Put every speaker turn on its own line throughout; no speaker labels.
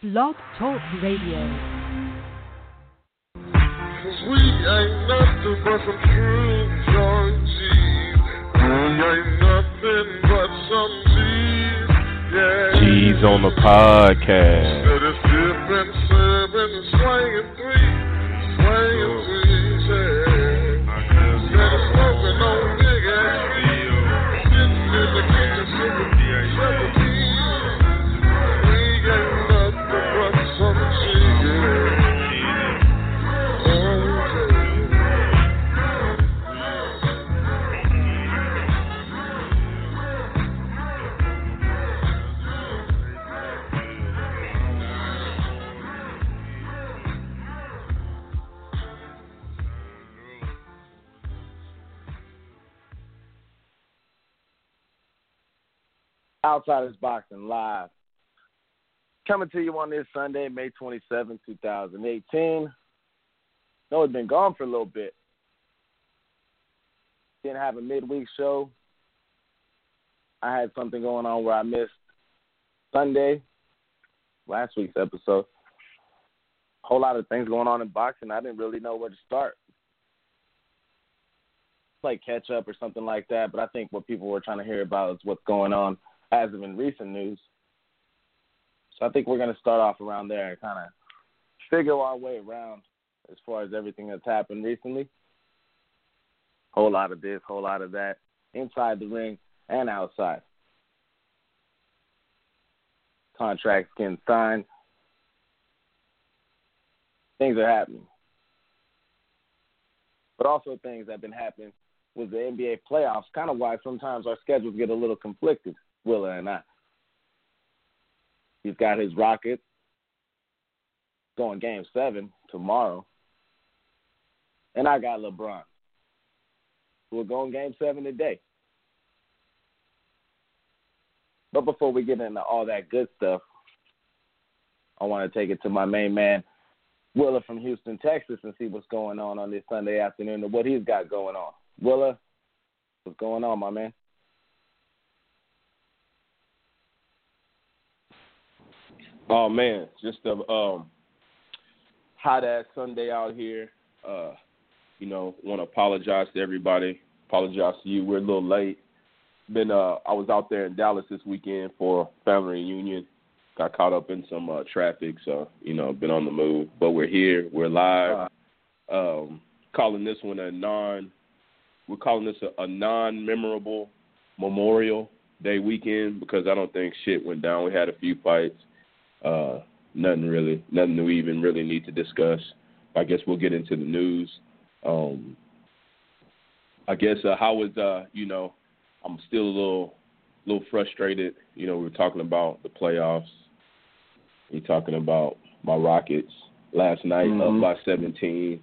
Blog Talk Radio.
Cause we ain't nothing but some true young We ain't nothing but some G's. Yeah.
G's on the podcast. Outsiders Boxing Live. Coming to you on this Sunday, May 27, 2018. No, it's been gone for a little bit. Didn't have a midweek show. I had something going on where I missed Sunday, last week's episode. A whole lot of things going on in boxing. I didn't really know where to start. Play catch up or something like that, but I think what people were trying to hear about is what's going on as of in recent news. So I think we're going to start off around there and kind of figure our way around as far as everything that's happened recently. Whole lot of this, whole lot of that, inside the ring and outside. Contracts getting signed. Things are happening. But also things that have been happening with the NBA playoffs, kind of why sometimes our schedules get a little conflicted, Willa and I. He's got his Rockets going game seven tomorrow. And I got LeBron. We're going game seven today. But before we get into all that good stuff, I want to take it to my main man, Willa from Houston, Texas, and see what's going on on this Sunday afternoon and what he's got going on. Willa, what's going on, my man?
Oh man, just a um, hot ass Sunday out here. Uh, you know, want to apologize to everybody. Apologize to you. We're a little late. Been uh, I was out there in Dallas this weekend for family reunion. Got caught up in some uh, traffic, so you know, been on the move. But we're here. We're live. Um, calling this one a non. We're calling this a, a non-memorable Memorial Day weekend because I don't think shit went down. We had a few fights. Uh, nothing really, nothing we even really need to discuss. I guess we'll get into the news. Um, I guess uh, how was uh, you know, I'm still a little, little frustrated. You know, we were talking about the playoffs. We talking about my Rockets last night
Mhm.
up by 17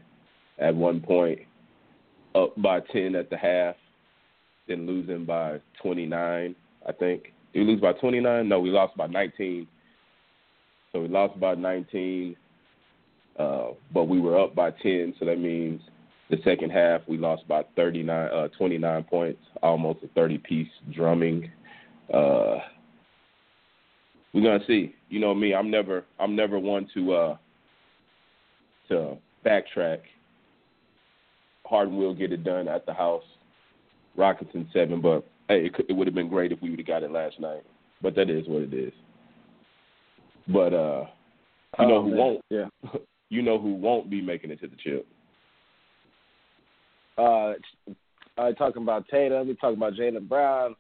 at one point, up by 10 at the half, then losing by 29. I think did we lose by 29? No, we lost by 19. So we lost by 19, uh, but we were up by 10. So that means the second half we lost by 39, uh, 29 points, almost a 30 piece drumming. Uh, we're gonna see. You know me, I'm never, I'm never one to uh, to backtrack. Harden will get it done at the house. Rockets in seven, but hey, it, it would have been great if we would have got it last night. But that is what it is. But uh, you know
Oh,
who
man.
won't?
Yeah.
You know who won't be making it to the chip?
Uh, uh, talking about Tatum, we talking about Jaylen Brown,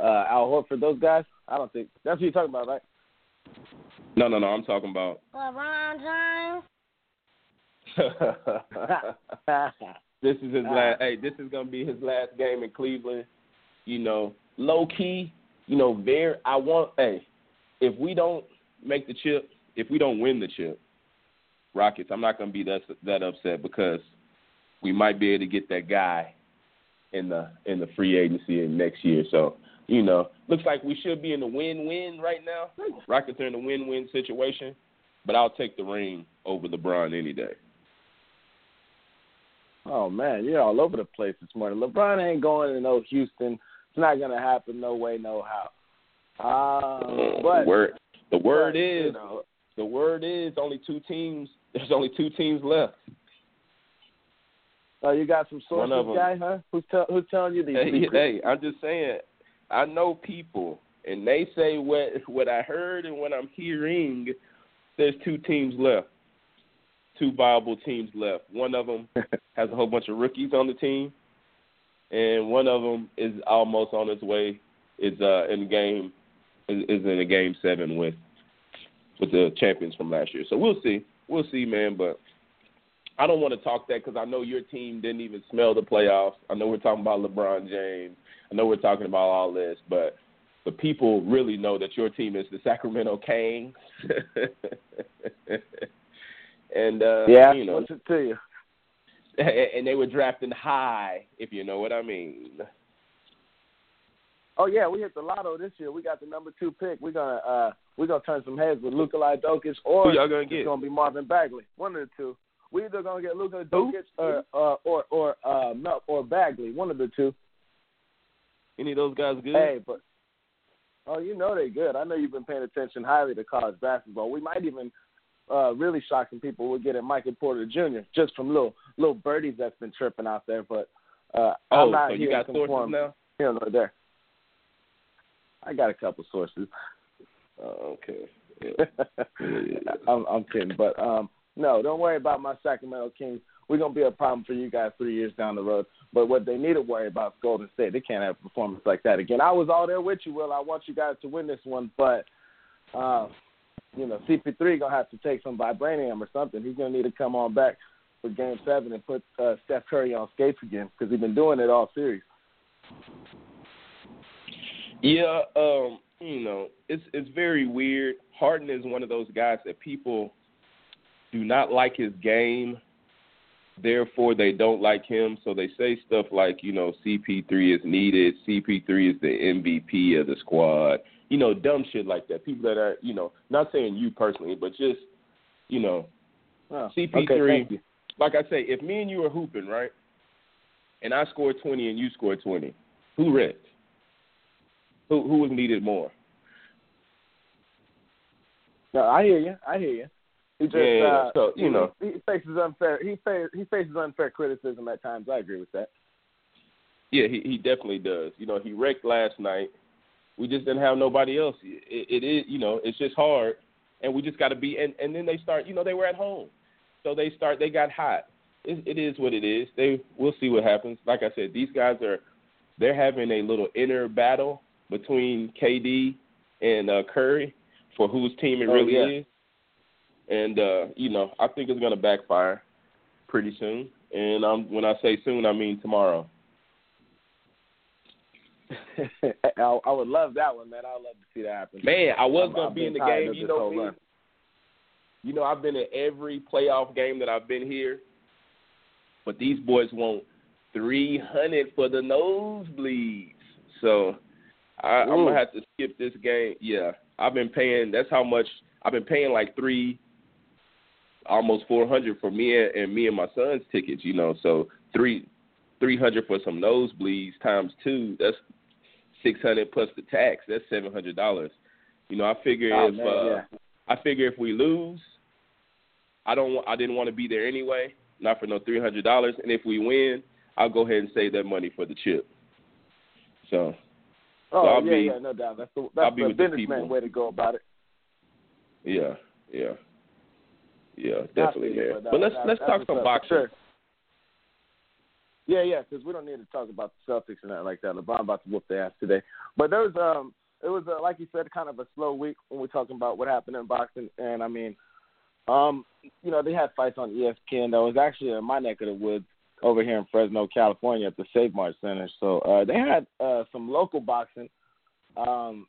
uh, Al Horford, those guys. I don't think that's what you're talking about, right?
No, no, no. I'm talking about.
LeBron James.
This is his last. Hey, this is gonna be his last game in Cleveland. You know, low key. You know, very. I want. Hey, if we don't make the chip, if we don't win the chip, Rockets, I'm not going to be that that upset because we might be able to get that guy in the in the free agency in next year. So you know, looks like we should be in the win-win right now. Rockets are in a win-win situation, but I'll take the ring over LeBron any day.
Oh man, you're all over the place this morning. LeBron ain't going to no Houston. It's not gonna happen. No way, no how. Um, but
word, the word
but,
is,
you know,
the word is only two teams. There's only two teams left.
Oh, you got some sources, guy, huh? Who's, tell who's telling you these
Hey,
secrets?
hey, I'm just saying. I know people, and they say what what I heard and what I'm hearing. There's two teams left, two viable teams left. One of them has a whole bunch of rookies on the team, and one of them is almost on its way. Is uh in game is, is in a game seven with with the champions from last year. So we'll see, we'll see, man. But I don't want to talk that because I know your team didn't even smell the playoffs. I know we're talking about LeBron James. I know we're talking about all this, but the people really know that your team is the Sacramento Kings. and uh
yeah,
you know,
what's it to you?
and they were drafting high, if you know what I mean.
Oh yeah, we hit the lotto this year. We got the number two pick. We're gonna uh we're gonna turn some heads with Luka Doncic or
Who y'all gonna
it's gonna be Marvin Bagley. One of the two. We either gonna get Luka Doncic or uh, or or uh or Bagley. One of the two.
Any of those guys good?
Hey, but oh, you know they good. I know you've been paying attention highly to college basketball. We might even uh really shock some people. We're getting Michael Porter Jr. just from little little birdies that's been tripping out there. But uh
oh,
I'm not
so you got
to
sources now?
here nor there. I got a couple sources.
Oh, okay. Yeah.
I'm, I'm kidding, but um, no, don't worry about my Sacramento Kings. We're gonna be a problem for you guys three years down the road. But what they need to worry about is Golden State. They can't have a performance like that again. I was all there with you, Will. I want you guys to win this one, but um, you know, CP3 gonna have to take some vibranium or something. He's gonna need to come on back for Game Seven and put uh, Steph Curry on skates again because he's been doing it all series.
Yeah, um, you know, it's it's very weird. Harden is one of those guys that people do not like his game, therefore they don't like him. So they say stuff like, you know, CP3 is needed, CP3 is the MVP of the squad. You know, dumb shit like that. People that are, you know, not saying you personally, but just, you know,
Oh,
CP3.
okay,
like I say, if me and you are hooping, right, and I score 20 and you score 20, who wrecked? Who who was needed more?
No, I hear you. I hear you. He just,
Yeah, yeah,
uh,
so, you know.
he faces unfair. He fa- he faces unfair criticism at times. I agree with that.
Yeah, he he definitely does. You know, he wrecked last night. We just didn't have nobody else. It, it is, you know, it's just hard, and we just got to be. And and then they start. You know, they were at home, so they start. They got hot. It, it is what it is. They we'll see what happens. Like I said, these guys are they're having a little inner battle between KD and uh, Curry for whose team it
Oh,
really
yeah.
is. And uh, you know, I think it's going to backfire pretty soon. And um, when I say soon, I mean tomorrow.
I, I would love that one, man. I would love to see that happen.
Man, I was
I'm-
gonna be in the game. You know me. You know I've been in every playoff game that I've been here, but these boys want three hundred for the nosebleeds. So I, I'm gonna have to skip this game. Yeah, I've been paying. That's how much I've been paying. Like three, almost four hundred for me and, and me and my son's tickets. You know, so three three hundred for some nosebleeds times two. That's six hundred plus the tax. That's seven hundred dollars. You know, I figure
Oh,
if
man,
uh,
yeah.
I figure if we lose, I don't. I didn't want to be there anyway, not for no three hundred dollars. And if we win, I'll go ahead and save that money for the chip. So
Oh
I'll
yeah,
be-
yeah, no doubt. That's the that's the businessman way to go about it.
yeah, yeah, yeah, definitely,
you,
man.
uh,
But let's let's talk some boxing.
Sure. Yeah, yeah, because we don't need to talk about the Celtics and that like that. LeBron about to whoop their ass today. But there was um, it was uh, like you said, kind of a slow week when we're talking about what happened in boxing. And I mean, um, you know, they had fights on ESPN that was actually in my neck of the woods over here in Fresno, California, at the Save Mart Center. So uh, they had uh, some local boxing. Um,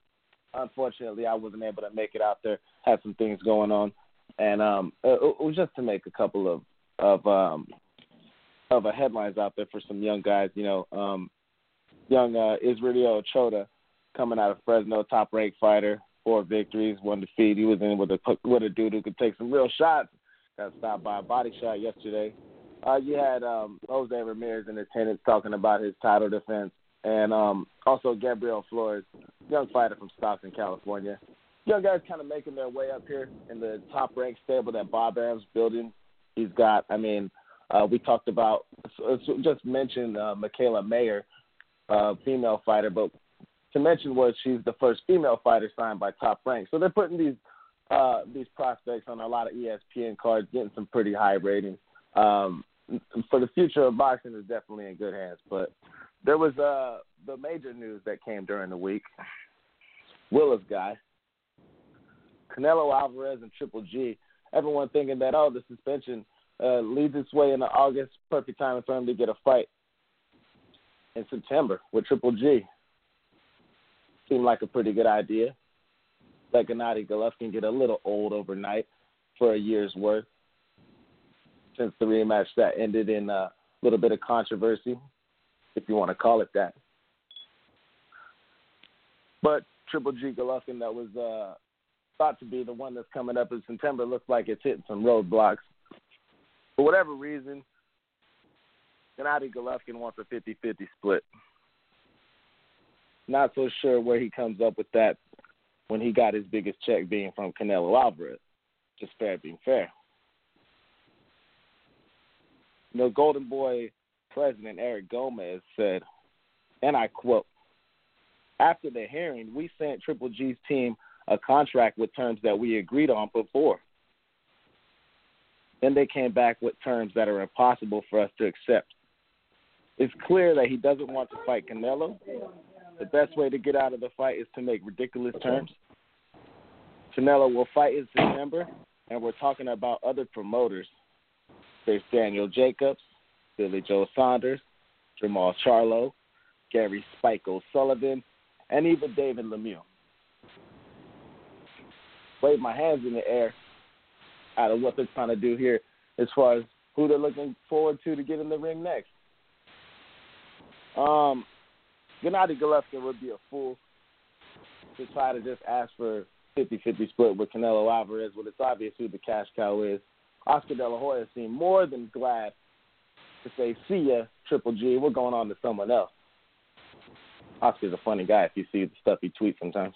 unfortunately, I wasn't able to make it out there. Had some things going on, and um, it, it was just to make a couple of of um, of uh, headlines out there for some young guys. You know, um, young uh, Israel Chota coming out of Fresno, top ranked fighter, four victories, one defeat. He was in with a with a dude who could take some real shots. Got stopped by a body shot yesterday. Uh, you had um, Jose Ramirez in attendance talking about his title defense, and um, also Gabriel Flores, young fighter from Stockton, California. Young guys kind of making their way up here in the top ranked stable that Bob Arum's building. He's got, I mean, uh, we talked about just mentioned uh, Mikaela Mayer, uh, female fighter, but to mention was she's the first female fighter signed by Top Rank. So they're putting these uh, these prospects on a lot of ESPN cards, getting some pretty high ratings. Um, for the future of boxing is definitely in good hands. But there was uh, the major news that came during the week. Willis guy, Canelo Alvarez and Triple G. Everyone thinking that oh the suspension uh, leads its way into August, perfect time for him to get a fight in September with Triple G. Seemed like a pretty good idea. Let Gennady Golovkin get a little old overnight for a year's worth since the rematch that ended in a little bit of controversy, if you want to call it that. But Triple G Golovkin, that was uh, thought to be the one that's coming up in September, looks like it's hitting some roadblocks for whatever reason, Gennady Golovkin wants a 50-50 split. Not so sure where he comes up with that when he got his biggest check being from Canelo Alvarez. Just fair being fair. You know, Golden Boy President Eric Gomez said, and I quote, after the hearing, we sent Triple G's team a contract with terms that we agreed on before. Then they came back with terms that are impossible for us to accept. It's clear that he doesn't want to fight Canelo. The best way to get out of the fight is to make ridiculous terms. Canelo will fight in September, and we're talking about other promoters. There's Daniel Jacobs, Billy Joe Saunders, Jermall Charlo, Gary Spike O'Sullivan, and even David Lemieux. Wave my hands in the air out of what they're trying to do here as far as who they're looking forward to to get in the ring next. Um, Gennady Golovkin would be a fool to try to just ask for 50-50 split with Canelo Alvarez when it's obvious who the cash cow is. Oscar De La Hoya seemed more than glad to say, see ya, Triple G, we're going on to someone else. Oscar's a funny guy if you see the stuff he tweets sometimes.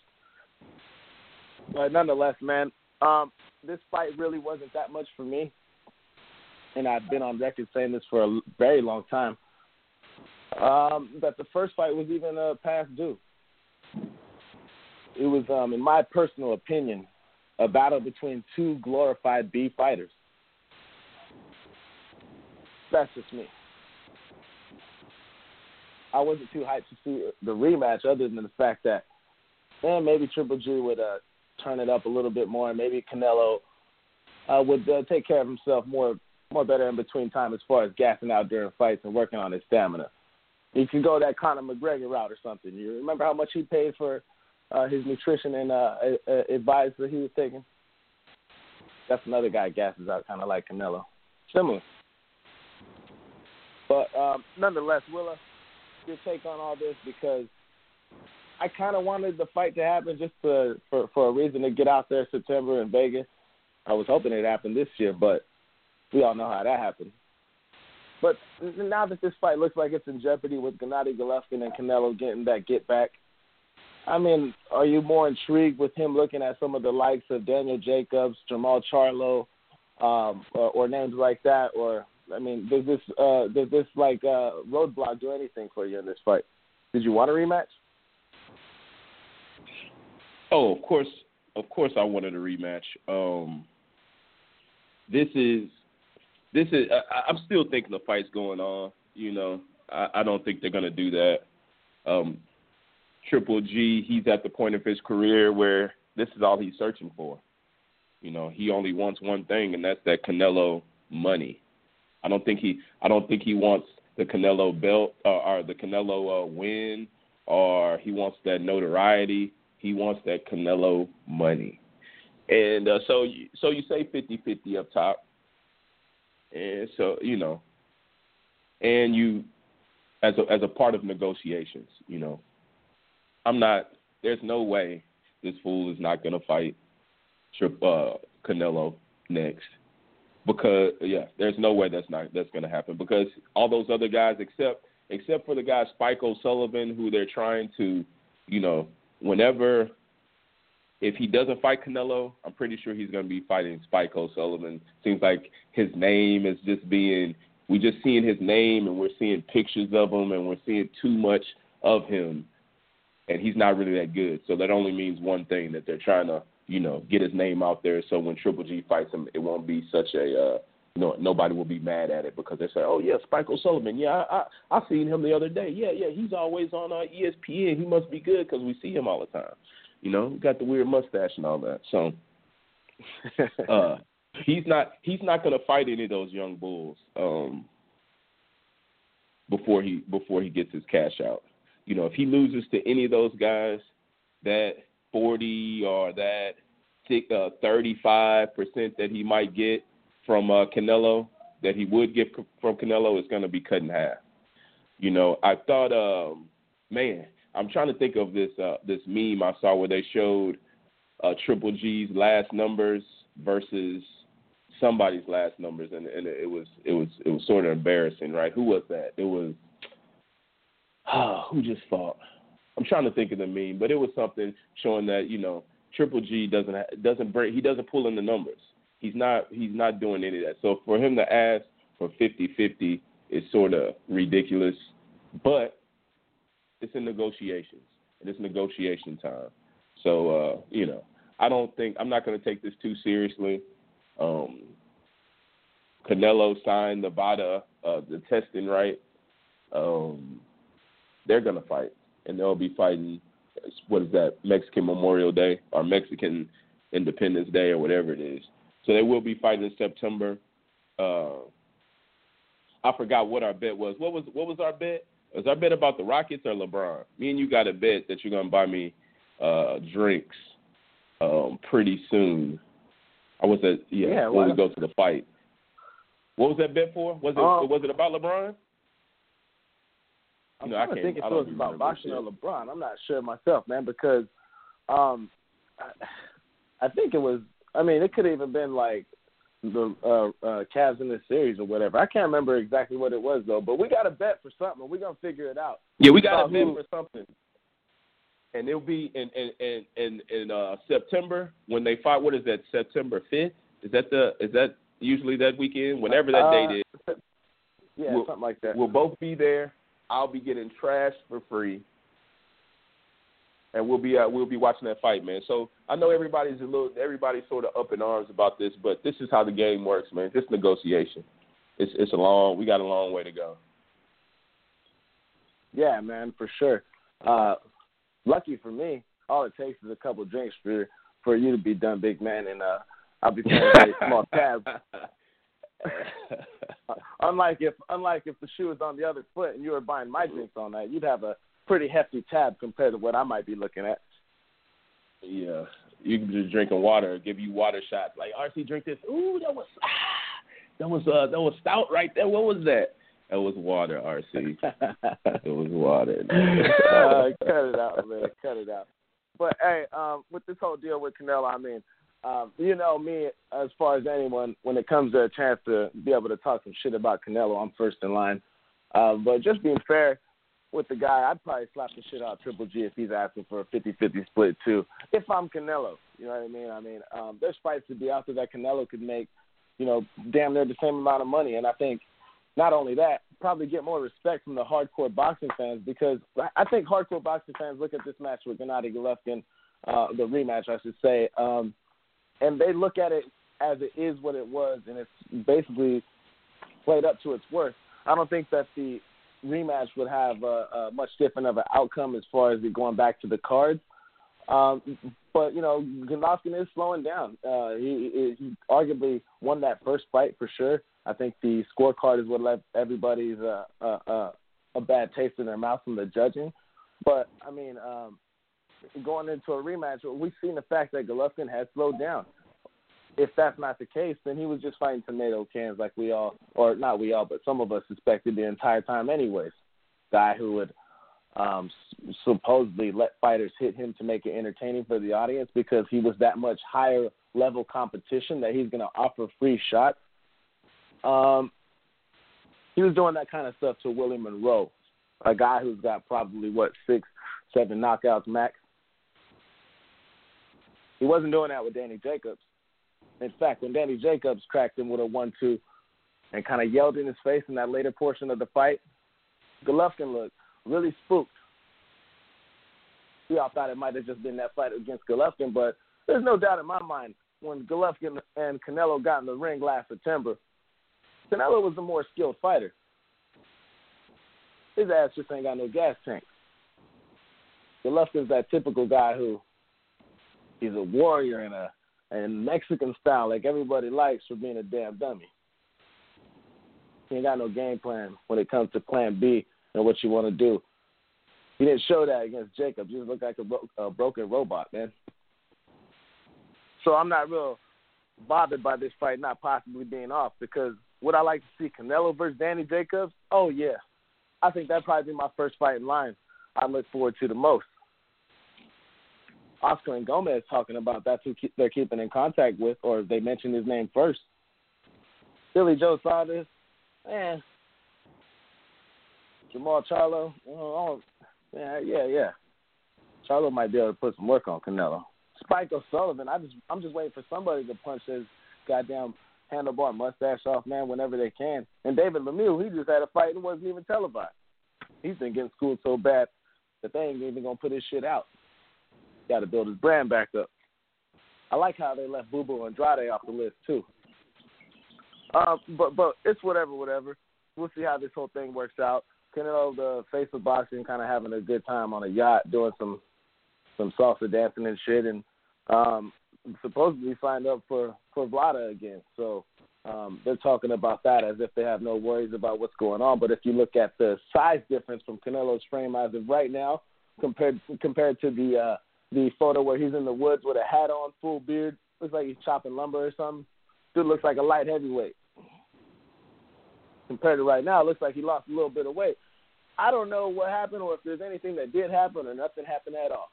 But nonetheless, man, um, this fight really wasn't that much for me, and I've been on record saying this for a very long time. Um, that the first fight was even a past due. It was, um, in my personal opinion, a battle between two glorified B fighters. That's just me. I wasn't too hyped to see the rematch, other than the fact that, man, maybe Triple G would uh, turn it up a little bit more, and maybe Canelo uh, would uh, take care of himself more more better in between time as far as gassing out during fights and working on his stamina. He could go that Conor McGregor route or something. You remember how much he paid for uh, his nutrition and uh, uh, advice that he was taking? That's another guy gasses out kind of like Canelo. Similar. But um, nonetheless, Willa, your take on all this because I kind of wanted the fight to happen just to, for for a reason to get out there September in Vegas. I was hoping it happened this year, but we all know how that happened. But now that this fight looks like it's in jeopardy with Gennady Golovkin and Canelo getting that get back, I mean, are you more intrigued with him looking at some of the likes of Daniel Jacobs, Jermall Charlo, um, or, or names like that, or I mean, does this uh, does this like uh, roadblock do anything for you in this fight? Did you want a rematch?
Oh, of course, of course, I wanted a rematch. Um, this is this is. I, I'm still thinking the fight's going on. You know, I, I don't think they're gonna do that. Um, Triple G, he's at the point of his career where this is all he's searching for. You know, he only wants one thing, and that's that Canelo money. I don't think he. I don't think he wants the Canelo belt uh, or the Canelo uh, win, or he wants that notoriety. He wants that Canelo money. And uh, so you, so you say 50-50 up top. And so, you know, and you as a as a part of negotiations, you know. I'm not there's no way this fool is not going to fight Trip uh Canelo next because yeah, there's no way that's not that's going to happen because all those other guys except except for the guy Spike O'Sullivan who they're trying to, you know, whenever if he doesn't fight Canelo, I'm pretty sure he's going to be fighting Spike O'Sullivan. Seems like his name is just being we're just seeing his name and we're seeing pictures of him and we're seeing too much of him and he's not really that good. So that only means one thing that they're trying to you know, get his name out there so when Triple G fights him, it won't be such a, uh, you know, nobody will be mad at it because they say, oh, yeah, Spike O'Sullivan. Yeah, I, I, I seen him the other day. Yeah, yeah, he's always on uh, ESPN. He must be good because we see him all the time. You know, got the weird mustache and all that. So, uh, he's not he's not going to fight any of those young bulls um, before he before he gets his cash out. You know, if he loses to any of those guys, that 40 or that uh, 35 percent that he might get from uh, Canelo, that he would get from Canelo, is going to be cut in half. You know, I thought, um, man, I'm trying to think of this uh, this meme I saw where they showed uh, Triple G's last numbers versus somebody's last numbers, and, and it was it was it was sort of embarrassing, right? Who was that? It was who just fought? I'm trying to think of the meme, but it was something showing that you know Triple G doesn't doesn't break he doesn't pull in the numbers. He's not he's not doing any of that. So for him to ask for 50-50 is sort of ridiculous, but it's in negotiations and it's negotiation time. So uh, you know, I don't think I'm not going to take this too seriously. Um, Canelo signed the VADA, uh, the testing right. Um, they're going to fight and they'll be fighting. What is that? Mexican Memorial Day or Mexican Independence Day or whatever it is. So they will be fighting in September. Uh, I forgot what our bet was. What was what was our bet? Was our bet about the Rockets or LeBron? Me and you got a bet that you're gonna buy me uh, drinks um, pretty soon. I was at yeah, yeah when we go to the fight. What was that bet for? Was it um, was it about LeBron?
I'm trying to think if it was about boxing or LeBron. I'm not sure myself, man, because um, I, I think it was. I mean, it could have even been like the uh, uh, Cavs in this series or whatever. I can't remember exactly what it was though. But we got a bet for something. We're gonna figure it out.
Yeah, we got a bet for something. And it'll be in in in in, in uh, September when they fight. What is that? September fifth? Is that the? Is that usually that weekend? Whenever that uh, date is.
Yeah,
we'll,
something like that.
We'll both be there. I'll be getting trashed for free, and we'll be uh, we'll be watching that fight, man. So I know everybody's a little everybody's sort of up in arms about this, but this is how the game works, man. It's negotiation. It's it's a long we got a long way to go.
Yeah, man, for sure. Uh, lucky for me, all it takes is a couple of drinks for for you to be done, big man, and uh, I'll be playing a small tab. unlike if unlike if the shoe is on the other foot and you were buying my drinks on that, you'd have a pretty hefty tab compared to what I might be looking at.
Yeah, you can just drinking water, give you water shots. Like RC, drink this. Ooh, that was ah, that was uh that was stout right there. What was that? That was water, RC. it was water.
uh, cut it out, man. Cut it out. But hey, um, with this whole deal with Canelo, I mean, um, you know me as far as anyone when it comes to a chance to be able to talk some shit about Canelo, I'm first in line. Uh, but just being fair with the guy, I'd probably slap the shit out of Triple G if he's asking for a 50-50 split too. If I'm Canelo, you know what I mean? I mean, um, there's fights to be out there that Canelo could make, you know, damn near the same amount of money, and I think not only that, probably get more respect from the hardcore boxing fans because I think hardcore boxing fans look at this match with Gennady Golovkin, uh, the rematch, I should say. Um, and they look at it as it is what it was, and it's basically played up to its worth. I don't think that the rematch would have a, a much different of an outcome as far as it going back to the cards. Um, but you know, Golovkin is slowing down. Uh, he, he arguably won that first fight for sure. I think the scorecard is what left everybody's uh, uh, uh, a bad taste in their mouth from the judging. But I mean, um, going into a rematch, we've seen the fact that Golovkin has slowed down. If that's not the case, then he was just fighting tomato cans like we all, or not we all, but some of us suspected the entire time, anyways. Guy who would um, supposedly let fighters hit him to make it entertaining for the audience because he was that much higher level competition that he's going to offer free shots. Um, he was doing that kind of stuff to Willie Monroe, a guy who's got probably what six, seven knockouts max. He wasn't doing that with Danny Jacobs. In fact, when Danny Jacobs cracked him with a one-two and kind of yelled in his face in that later portion of the fight, Golovkin looked really spooked. We all thought it might have just been that fight against Golovkin, but there's no doubt in my mind when Golovkin and Canelo got in the ring last September, Canelo was the more skilled fighter. His ass just ain't got no gas tank. Golovkin's that typical guy who he's a warrior in a and Mexican style like everybody likes for being a damn dummy. He ain't got no game plan when it comes to plan B and what you want to do. He didn't show that against Jacob. He just looked like a, bro- a broken robot, man. So I'm not real bothered by this fight not possibly being off because would I like to see Canelo versus Danny Jacobs? Oh yeah, I think that'd probably be my first fight in line. I look forward to the most. Oscar and Gomez talking about that's who keep, they're keeping in contact with, or they mentioned his name first. Billy Joe Saunders, man. Jermall Charlo, oh, yeah, yeah, yeah. Charlo might be able to put some work on Canelo. Spike O'Sullivan, I just I'm just waiting for somebody to punch his goddamn handlebar mustache off, man, whenever they can. And David Lemieux, he just had a fight and wasn't even televised. He's been getting schooled so bad that they ain't even gonna put his shit out. Got to build his brand back up. I like how they left Boo Boo Andrade off the list too. Um, but but it's whatever, whatever. We'll see how this whole thing works out. Canelo, the face of boxing, kind of having a good time on a yacht, doing some some salsa dancing and shit, and um, supposedly signed up for for VADA again. So um, they're talking about that as if they have no worries about what's going on. But if you look at the size difference from Canelo's frame as of right now compared compared to the uh, the photo where he's in the woods with a hat on, full beard, looks like he's chopping lumber or something. Dude looks like a light heavyweight. Compared to right now, it looks like he lost a little bit of weight. I don't know what happened or if there's anything that did happen or nothing happened at all.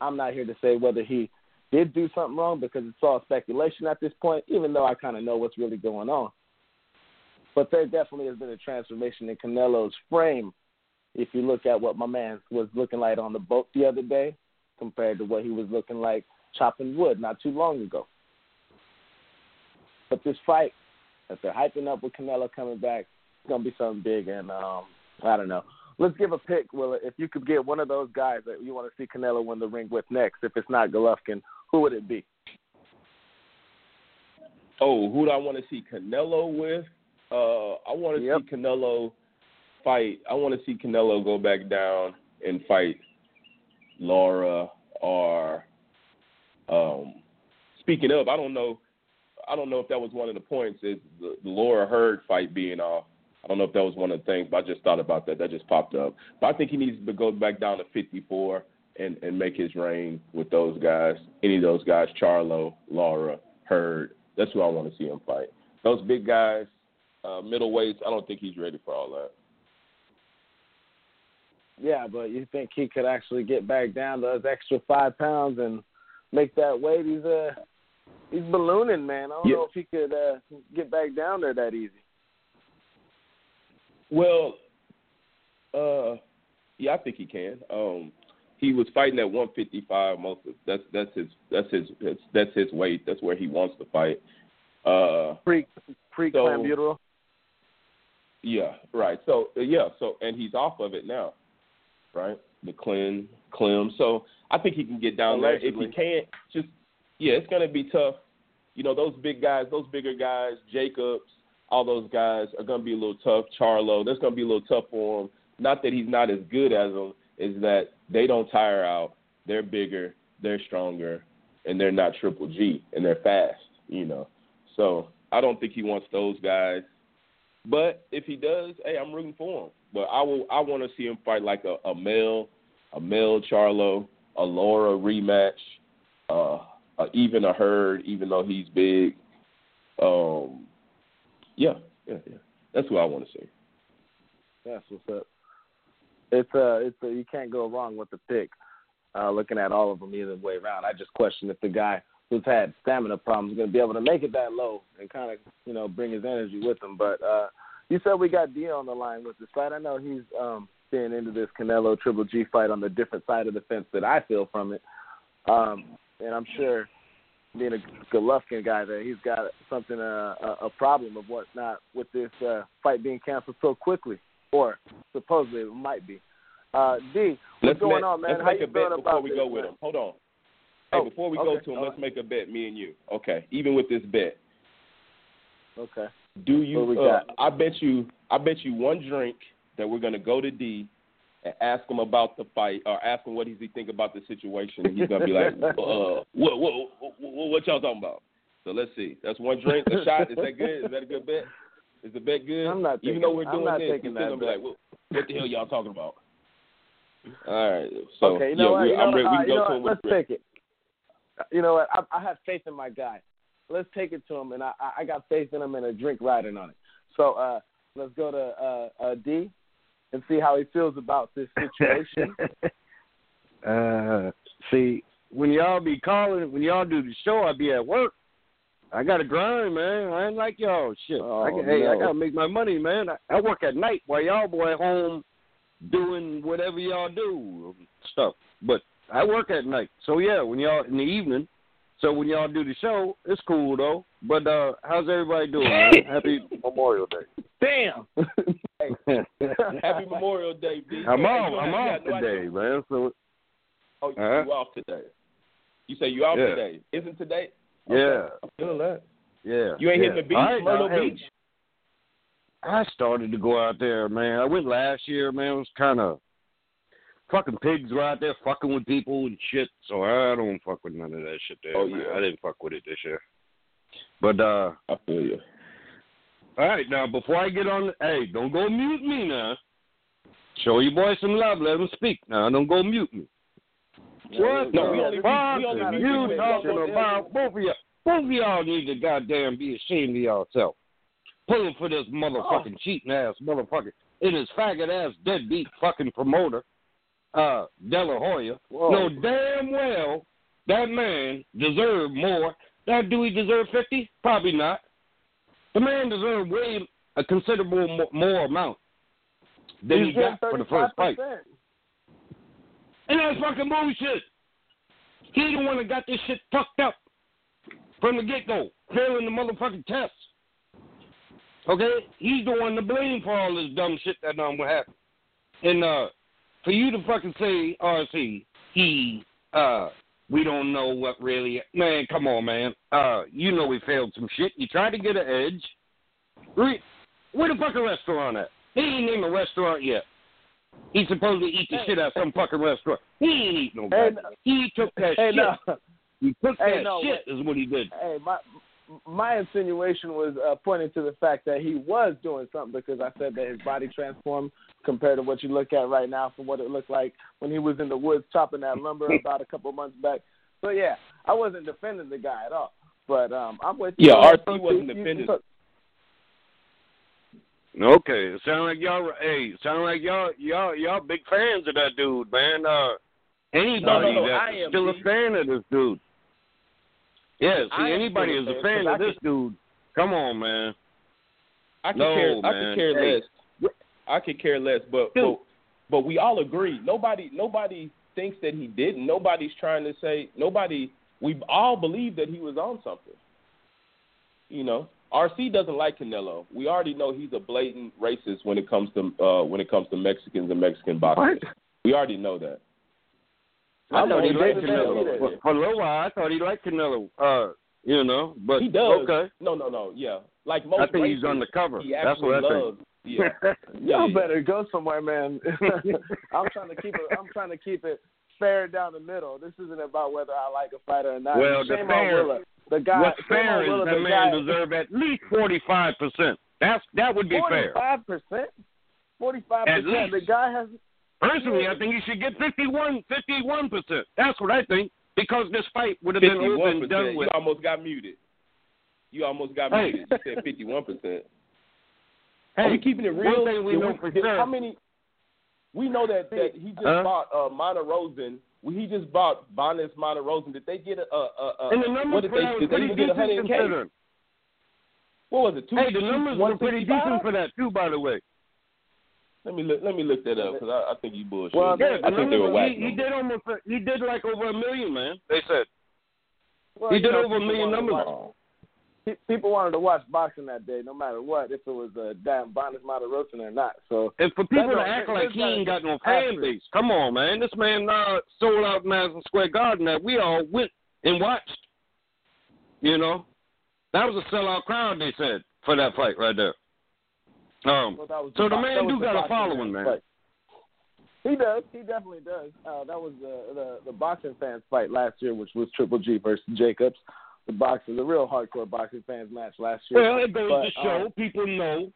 I'm not here to say whether he did do something wrong because it's all speculation at this point, even though I kind of know what's really going on. But there definitely has been a transformation in Canelo's frame. If you look at what my man was looking like on the boat the other day compared to what he was looking like chopping wood not too long ago. But this fight that they're hyping up with Canelo coming back, it's gonna be something big, and um, I don't know. Let's give a pick, Will. If you could get one of those guys that you want to see Canelo win the ring with next, if it's not Golovkin, who would it be?
Oh, who do I want to see Canelo with? Uh, I want to
Yep.
see Canelo fight. I want to see Canelo go back down and fight Lara or. Um, speaking of, I don't know. I don't know if that was one of the points. Is the, the Lara Hurd fight being off? I don't know if that was one of the things, but I just thought about that. That just popped up. But I think he needs to go back down to 54 and and make his reign with those guys. Any of those guys, Charlo, Lara, Hurd. That's who I want to see him fight. Those big guys, uh, middleweights. I don't think he's ready for all that.
Yeah, but you think he could actually get back down those extra five pounds and make that weight? He's uh he's ballooning, man. I don't
Yeah.
know if he could uh get back down there that easy.
Well, uh, yeah, I think he can. Um, he was fighting at 155 most of that's that's his that's his that's, that's his weight. That's where he wants to fight. Uh,
Pre pre
So-
clenbuterol.
yeah, right. So yeah, so and he's off of it now, right? The clean Clem. So I think he can get down there. If he can't, just yeah, it's gonna be tough. You know, those big guys, those bigger guys, Jacobs, all those guys are gonna be a little tough. Charlo, that's gonna be a little tough for him. Not that he's not as good as them, is that they don't tire out. They're bigger, they're stronger, and they're not triple G, and they're fast. You know, so I don't think he wants those guys. But if he does, hey, I'm rooting for him. But I will. I want to see him fight like a, a male, a male Charlo, a Lara rematch, uh, uh, even a Hurd, even though he's big. Um, yeah, yeah, yeah. That's what I want to see.
That's what's up. It's uh it's a, you can't go wrong with the pick. Uh, looking at all of them either way around, I just question if the guy who's had stamina problems is going to be able to make it that low and kind of you know bring his energy with him. But uh, you said we got Dio on the line with this fight. I know he's um, been into this Canelo Triple G fight on the different side of the fence that I feel from it, um, and I'm sure being a Golovkin guy that he's got something uh, a, a problem of what's not with this uh, fight being canceled so quickly, or supposedly it might be. Uh, D, what's
Let's
going
make,
on, man?
let's
How
make
you
a bet before we
this,
go with
man?
him. Hold on. Hey,
Oh,
before we
okay,
go to him,
all
let's make a bet, me and you. Okay. Even with this bet,
Okay.
Do you? Uh. I bet you. I bet you one drink that we're gonna go to D and ask him about the fight, or ask him what does he think about the situation. And he's gonna be like, uh, what, what, what, what, what y'all talking about? So let's see. That's one drink, a shot. Is that good? Is that a good bet? Is the bet good?
I'm not
Even
taking-
though we're doing this, he's still gonna be
bet.
like, what, what the hell y'all talking about? All right. So
okay, you know
yeah,
what? You know
I'm ready. We
Uh,
can go
know
to
what?
him
Let's take it. You know what? I, I have faith in my guy. Let's take it to him, and I, I got faith in him and a drink riding on it. So uh, let's go to uh, uh, D and see how he feels about this situation.
uh, see, when y'all be calling, when y'all do the show, I be at work. I got to grind, man. I ain't like y'all. Shit.
Oh,
I got, Hey, I got to make my money, man. I, I work at night while y'all boy at home doing whatever y'all do stuff. But I work at night. So, yeah, when y'all in the evening. So, when y'all do the show, it's cool, though. But uh how's everybody doing, man? Happy Memorial Day.
Damn.
Happy Memorial Day, D.
I'm
You
off.
know,
I'm off
got no idea-
today, man. So,
Oh, you,
Uh-huh.
you off today? You say you off
Yeah.
today? Isn't today?
yeah.
Okay. I'm feeling that.
Yeah.
You ain't
yeah.
hitting the beach,
All right,
Myrtle
now,
Beach?
I started to go out there, man. I went last year, man. It was kind of fucking pigs were out there fucking with people and shit. So I don't fuck with none of that shit there.
Oh,
man.
yeah.
I didn't fuck with it this year. But uh,
I feel you.
all right, now before I get on, hey, don't go mute me now. Show your boy some love. Let him speak. Now don't go mute me. What
No,
the
we only- we-
fuck are you talking about? Both of y'all, both of y'all need to goddamn be ashamed of yourself. Pulling for this motherfucking cheating ass motherfucker. his faggot ass deadbeat fucking promoter, uh, De La Hoya.
Whoa.
No damn well that man deserved more. That do he deserve fifty? Probably not. The man deserved way a considerable mo- more amount than
He's
he got for the first fight. And that's fucking bullshit. He the one that got this shit fucked up from the get go, failing the motherfucking test. Okay? He's the one to blame for all this dumb shit that um what happened. And uh for you to fucking say RC, he uh we don't know what really man, come on man. Uh you know we failed some shit. You tried to get an edge. Re- Where the fucking restaurant at? He ain't named a restaurant yet. He's supposed to eat the shit out of some fucking restaurant. He ain't eat no
Hey.
He took that
Hey,
shit.
no.
He took
Hey,
that
no,
shit is what he did.
Hey, my my insinuation was uh, pointing to the fact that he was doing something because I said that his body transformed compared to what you look at right now from what it looked like when he was in the woods chopping that lumber about a couple months back. So yeah, I wasn't defending the guy at all. But um, I'm with you.
Yeah. RC wasn't
You- you-
defending-
Okay, it sound like y'all. Hey, sound like y'all, y'all, y'all big fans of that dude, man. Uh, anybody
No, no, no,
that's
I am,
still a fan of this dude. Yeah, see, anybody is
a fan,
of this dude, come on, man.
I could
No,
care. I could care
Hey.
less. I could care less. But, but but we all agree. Nobody nobody thinks that he didn't. Nobody's trying to say. Nobody. We all believe that he was on something. You know, RC doesn't like Canelo. We already know he's a blatant racist when it comes to uh, when it comes to Mexicans and Mexican boxers. We already know that.
I
I'm
thought he liked Canelo.
Benavidez.
For, for a little while, I thought he liked Canelo. Uh, you know, but
He does.
Okay,
No, no, no. Yeah, like most.
I think he's
racists,
undercover.
He
That's what I think.
Yeah.
Y'all
yeah.
better go somewhere, man. I'm trying to keep it. I'm trying to keep it fair down the middle. This isn't about whether I like a fighter or not.
Well, the fair-
Willa. The guy.
What's fair
on
is
Willa,
the
the
man
guy,
deserve at least forty five percent. That's that would be fair.
Forty-five percent. Forty
five
percent. The guy has.
Personally, I think he should get 51 percent. That's what I think. Because this fight would have been over and done with.
You almost got muted. You almost got
Hey.
muted. You said fifty-one percent.
Hey,
Are we keeping it
one
real?
thing we
Did
know for
did-
sure-
How many? We know that that he just
Huh?
bought uh, Monta Rosen. He just bought Bonis Monta Rosen. Did they get a? a, a, a
And the numbers
what did they? Did they even get a
decent
hundred K? What was it? Two,
Hey, the numbers were pretty decent for that too, by the way.
Let me look. Let me look that up because I, I think you bullshit.
Well,
Yeah,
I think they were whack.
he, he did almost. He did like over a million, man. They said
Well,
he
you
did
know,
over a million numbers.
watch- pe- People wanted to watch boxing that day, no matter what, if it was a damn Vanes Martirosyan or not. So
And for people
That's
to act like he ain't got no fan base, come on, man. This man uh, sold out Madison Square Garden that we all went and watched. You know, that was a sellout crowd. They said for that fight right there. Um,
well,
so the man do got a following, man.
fight. He does. He definitely does. Uh, that was the, the the boxing fans fight last year, which was Triple G versus Jacobs. The boxing, the real hardcore boxing fans match last year.
Well, it goes
But,
to show
um,
people know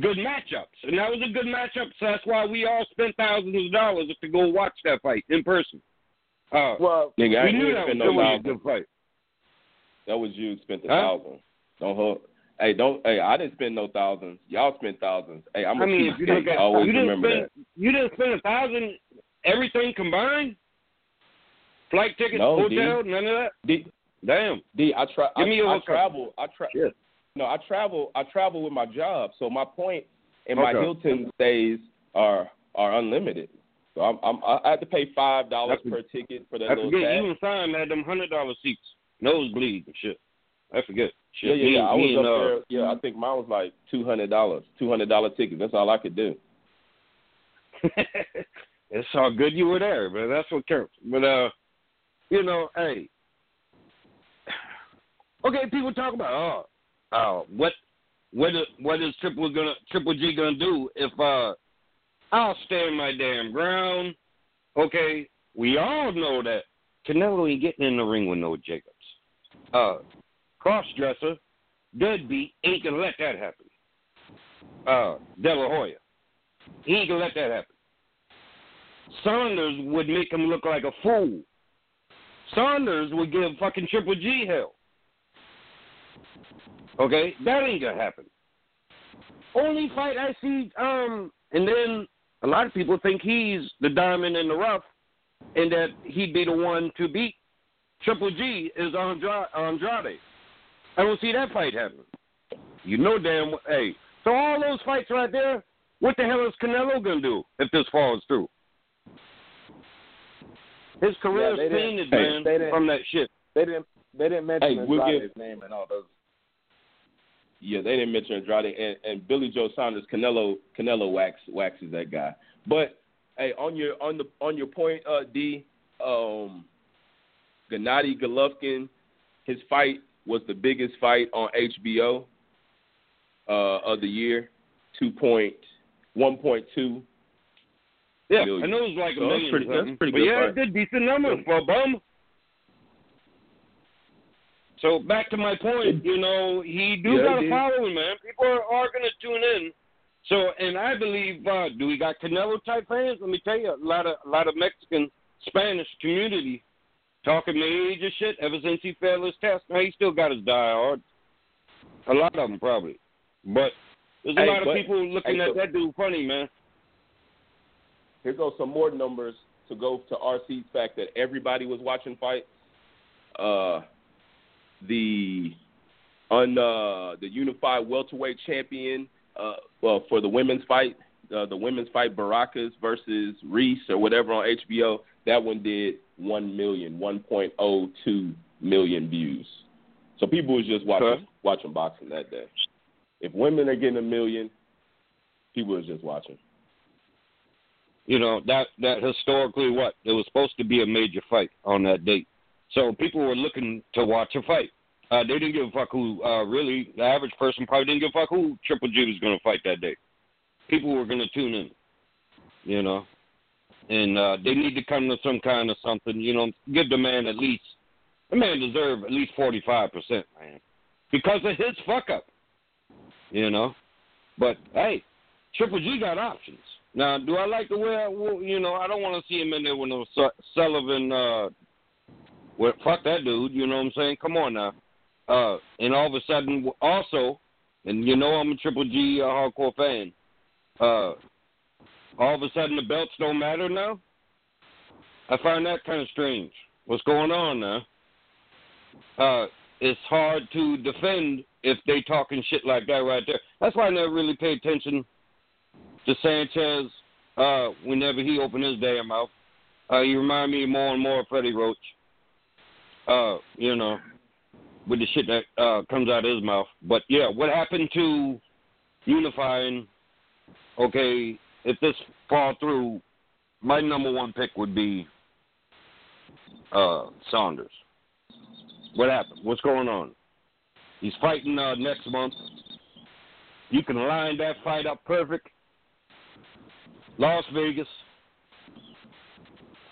good matchups, and that was a good matchup. So that's why we all spent thousands of dollars to go watch that fight in person. Uh,
well,
Nigga, I
we
ain't
knew that was
no
going to
thousand.
be a good fight.
That was you spent the
Huh?
thousand. Don't hold. Hey, don't. Hey, I didn't spend no thousands. Y'all spent thousands. Hey, I'm a
I mean, if you look at,
Always
you didn't
remember
spend,
that.
you didn't spend a thousand, everything combined, flight tickets,
No,
hotel, none of that.
D,
Damn.
D, I tra-
Give
I,
me
I travel. I tra-
Shit.
No, I travel. I travel with my job. So my point and my
Okay.
Hilton stays are are unlimited. So I'm, I'm I have to pay five dollars per ticket for that
I
little
forget
tab.
you and Simon had them hundred dollar seats, nosebleed and shit. I forget.
Yeah,
Shit.
yeah,
Me
yeah.
and-
I
me
was up
uh,
there. Yeah, I think mine was like two hundred dollars. Two hundred dollar ticket. That's all I could do.
it's all good you were there, but that's what counts. But uh, you know, hey, okay, people talk about oh, oh, what, what, is, what is Triple gonna Triple G gonna do if uh, I'll stand my damn ground. Okay, we all know that Canelo ain't getting in the ring with no Jacobs. Uh, crossdresser, deadbeat ain't gonna let that happen. Uh, De La Hoya, he ain't gonna let that happen. Saunders would make him look like a fool. Saunders would give fucking Triple G hell. Okay, that ain't gonna happen. Only fight I see, um, and then a lot of people think he's the diamond in the rough, and that he'd be the one to beat Triple G is Andra- Andrade. I don't see that fight happening. You know damn well. Hey, so all those fights right there, what the hell is Canelo gonna do if this falls through? His
didn't-
tainted,
hey,
man, from that shit.
they didn't they didn't mention
Hey, we'll
Andrade's name and all those.
Yeah, they didn't mention Andrade and, and Billy Joe Saunders. Canelo Canelo wax waxes that guy. But hey, on your on the on your point, uh, D, um, Gennady Golovkin, his fight was the biggest fight on HBO uh, of the year, two point one point two.
Yeah,
million.
I know it was like a
So that's pretty- that's pretty
but
good
yeah,
fight.
good decent numbers for a bum. So back to my point, you know, he do
Yeah,
got a following, man. People are, are going to tune in. So, and I believe, uh, do we got Canelo type fans? Let me tell you, a lot of a lot of Mexican Spanish community talking major shit ever since he failed his test. Now he still got his diehard. A lot of them probably, but there's a
Hey,
lot of people looking
hey,
at
so-
that dude funny, man.
Here goes some more numbers to go to RC's fact that everybody was watching fights. Uh, the on uh, the unified welterweight champion, uh, well for the women's fight, uh, the women's fight Braekhus versus Reis or whatever on HBO. That one did one million, one point oh two million views. So people was just watching
Okay.
watching boxing that day. If women are getting a million, people was just watching.
you know that that historically what it was supposed to be a major fight on that date so people were looking to watch a fight uh they didn't give a fuck who uh really the average person probably didn't give a fuck who triple g was going to fight that day people were going to tune in you know and uh they need to come to some kind of something you know give the man at least the man deserve at least forty five percent man because of his fuck up you know but hey triple g got options Now, do I like the way I, you know? I don't want to see him in there with no Su- Sullivan. Uh, well, fuck that dude. You know what I'm saying? Come on now. Uh, and all of a sudden, also, and you know I'm a Triple G uh, hardcore fan. Uh, all of a sudden the belts don't matter now. I find that kind of strange. What's going on now? Uh, it's hard to defend if they talking shit like that right there. That's why I never really pay attention to Sanchez uh, whenever he opened his damn mouth. Uh, he remind me more and more of Freddie Roach. Uh, you know, with the shit that uh, comes out of his mouth. But yeah, what happened to unifying? Okay, if this fall through, my number one pick would be uh, Saunders. What happened? What's going on? He's fighting uh, next month. You can line that fight up perfect. Las Vegas,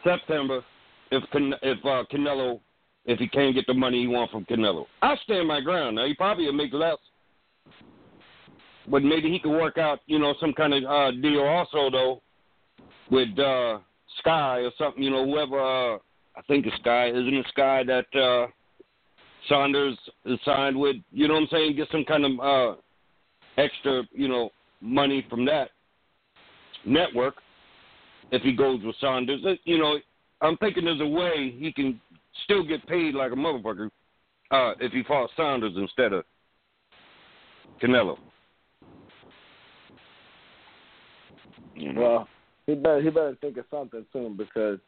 September. If Can- if uh, Canelo, if he can't get the money he wants from Canelo, I stand my ground. Now he probably will make less, but maybe he could work out, you know, some kind of uh, deal also though, with uh, Sky or something. You know, whoever. Uh, I think it's Sky. Isn't it Sky that uh, Saunders is signed with? You know what I'm saying? Get some kind of uh, extra, you know, money from that network if he goes with Saunders. You know, I'm thinking there's a way he can still get paid like a motherfucker uh, if he fought Saunders instead of Canelo. You know?
Well, he better he better think of something soon because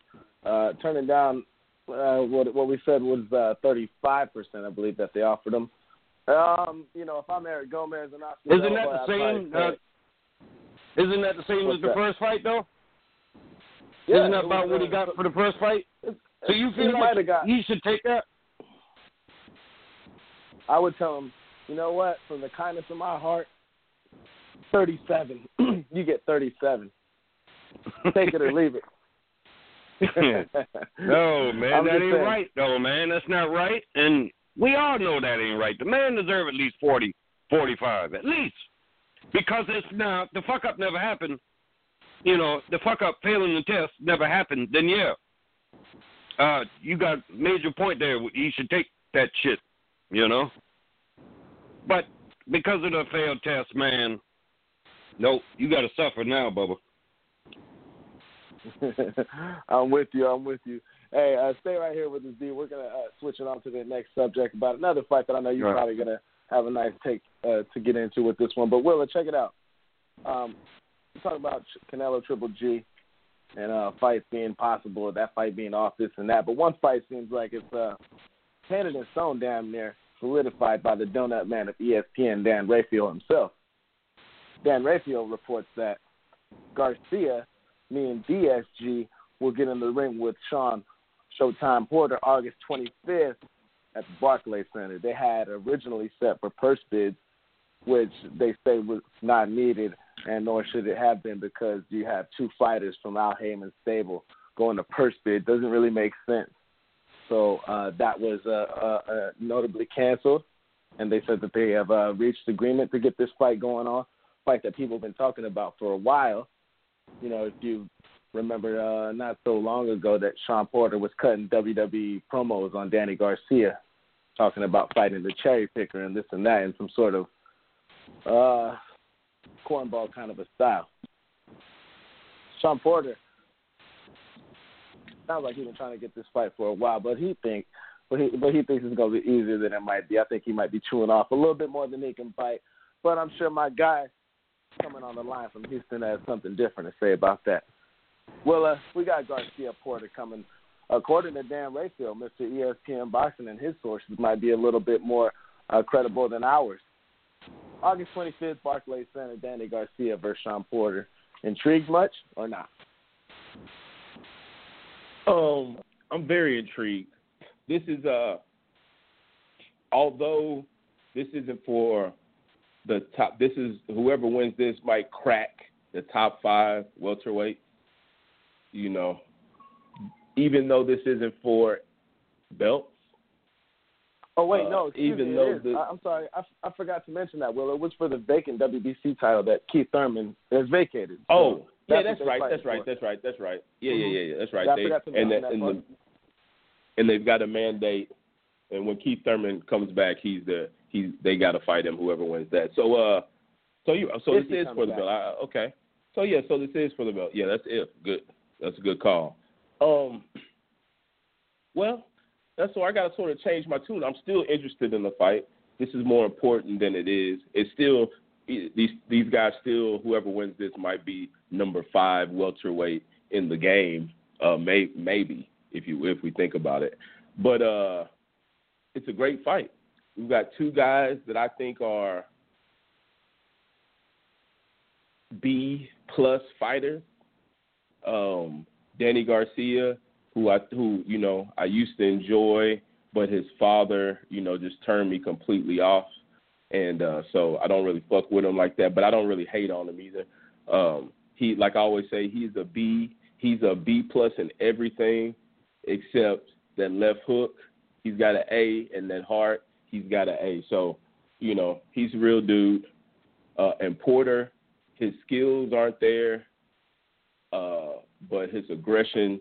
uh, turning down uh, what what we said was thirty five percent, I believe that they offered him. Um, you know, if I'm Eric Gomez and Oscar,
Isn't that
Nova,
the same? Uh, isn't that the same
What's
as the
that?
first fight though?
Yeah,
isn't that about
was,
what he
uh,
got for the first fight? So you feel
might
like
got.
he should take that?
I would tell him, you know what? From the kindness of my heart, thirty-seven. you get thirty-seven. Take it or leave it.
No, man,
I'm
that ain't
saying.
right though, man. That's not right. And we all know that ain't right. The man deserve at least forty, forty-five, at least. Because it's now the fuck up never happened. You know, the fuck up failing the test never happened, then yeah. Uh, you got major point there. You should take that shit, you know. But because of the failed test, man, nope, you got to suffer now, Bubba.
I'm with you. I'm with you. Hey, uh, stay right here with us, D. We're gonna uh, switch it on to the next subject about another fight that I know you're
Right.
probably gonna have a nice take uh, to get into with this one. But Willa, check it out. Um, we talk about Canelo Triple G and uh, fights being possible, that fight being off, this and that. But one fight seems like it's uh, handed and stone damn near solidified by the donut man of ESPN, Dan Rafael himself. Dan Rafael reports that Garcia, me and DSG, will get in the ring with Shawn Showtime Porter August 25th at the Barclays Center. They had originally set for purse bids, which they say was not needed, and nor should it have been because you have two fighters from Al Haymon's stable going to purse bid. Doesn't really make sense. So uh, that was uh, uh, uh, notably canceled, and they said that they have uh, reached agreement to get this fight going on. Fight that people have been talking about for a while. You know, if you remember uh, not so long ago that Shawn Porter was cutting WWE promos on Danny Garcia, talking about fighting the cherry picker and this and that in some sort of uh, cornball kind of a style. Shawn Porter sounds like he's been trying to get this fight for a while, but he think, but he, but he thinks it's going to be easier than it might be. I think he might be chewing off a little bit more than he can bite, but I'm sure my guy coming on the line from Houston has something different to say about that. Well, uh, we got Garcia Porter coming. According to Dan Rafael, Mr. ESPN Boxing and his sources might be a little bit more uh, credible than ours. August 25th, Barclays Center, Danny Garcia versus Shawn Porter. Intrigued much or not?
Um, I'm very intrigued. This is uh, although this isn't for the top. This is whoever wins this might crack the top five welterweight. You know, even though this isn't for belts.
Oh wait,
Uh,
no.
Even
me,
though the-
I, I'm sorry, I, I forgot to mention that. Will it was for the vacant WBC title that Keith Thurman has vacated. So
Oh, Yeah,
That's
that's
what they
right. That's right. That's right. That's right. Yeah, yeah, yeah, yeah. That's right.
Yeah, I forgot to
and
mention
the,
that
and the and they've got a mandate. And when Keith Thurman comes back, he's the he's they got to fight him. Whoever wins that. So uh, so you so
If
this is for the
back.
belt. I, okay. So yeah, so this is for the belt. Yeah, that's it. good. That's a good call. Um. Well, that's why I got to sort of change my tune. I'm still interested in the fight. This is more important than it is. It's still these these guys still whoever wins this might be number five welterweight in the game. Uh, may, maybe if you if we think about it, but uh, it's a great fight. We've got two guys that I think are B plus fighters. Um, Danny Garcia, who I who you know I used to enjoy, but his father, you know, just turned me completely off, and uh, so I don't really fuck with him like that. But I don't really hate on him either. Um, he, like I always say, he's a B. He's a B plus in everything except that left hook. He's got an A, and that heart, he's got an A. So, you know, he's a real dude. Uh, and Porter, his skills aren't there, uh, but his aggression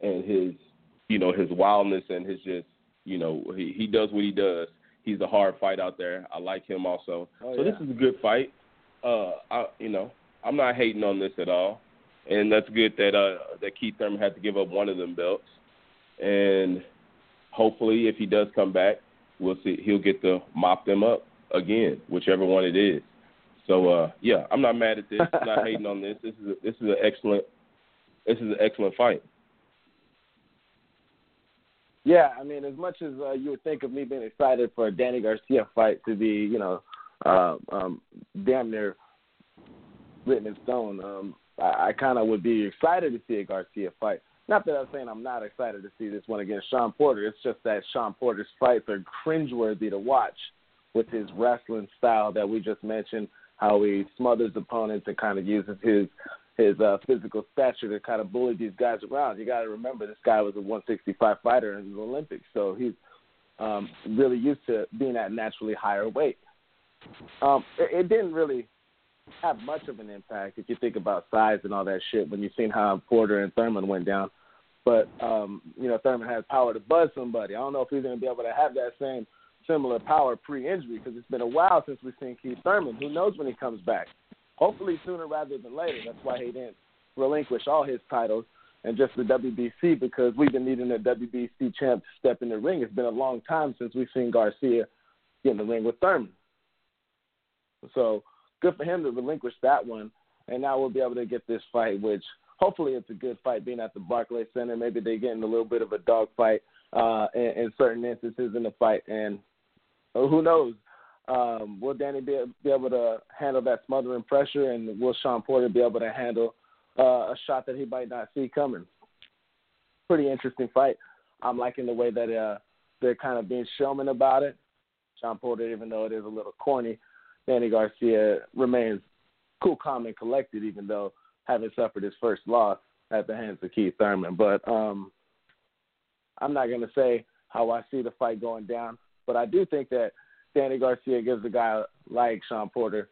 and his, you know, his wildness and his just, you know, he, he does what he does. He's a hard fight out there. I like him also.
Oh,
so
yeah.
this is a good fight. Uh, I, you know, I'm not hating on this at all, and that's good that uh that Keith Thurman had to give up one of them belts, and hopefully, if he does come back, we'll see he'll get to mop them up again, whichever one it is. So uh, yeah, I'm not mad at this. I'm not hating on this. This is a, this is an excellent this is an excellent fight.
Yeah, I mean, as much as uh, you would think of me being excited for a Danny Garcia fight to be, you know, uh, um, damn near written in stone, um, I, I kind of would be excited to see a Garcia fight. Not that I'm saying I'm not excited to see this one against Shawn Porter. It's just that Shawn Porter's fights are cringeworthy to watch with his wrestling style that we just mentioned, how he smothers opponents and kind of uses his his uh, physical stature to kind of bully these guys around. You got to remember this guy was a 165 fighter in the Olympics, so he's um, really used to being at naturally higher weight. Um, it, it didn't really have much of an impact if you think about size and all that shit when you've seen how Porter and Thurman went down. But um, you know, Thurman has power to buzz somebody. I don't know if he's going to be able to have that same similar power pre-injury because it's been a while since we've seen Keith Thurman. Who knows when he comes back? Hopefully sooner rather than later. That's why he didn't relinquish all his titles and just the WBC because we've been needing a WBC champ to step in the ring. It's been a long time since we've seen Garcia get in the ring with Thurman. So good for him to relinquish that one, and now we'll be able to get this fight, which hopefully it's a good fight. Being at the Barclays Center, maybe they're getting a little bit of a dog fight uh, in, in certain instances in the fight, and who knows? Um, will Danny be, be able to handle that smothering pressure, and will Shawn Porter be able to handle uh, a shot that he might not see coming? Pretty interesting fight. I'm liking the way that uh, they're kind of being showman about it. Shawn Porter, even though it is a little corny, Danny Garcia remains cool, calm, and collected, even though having suffered his first loss at the hands of Keith Thurman. But um, I'm not going to say how I see the fight going down, but I do think that Danny Garcia gives a guy like Shawn Porter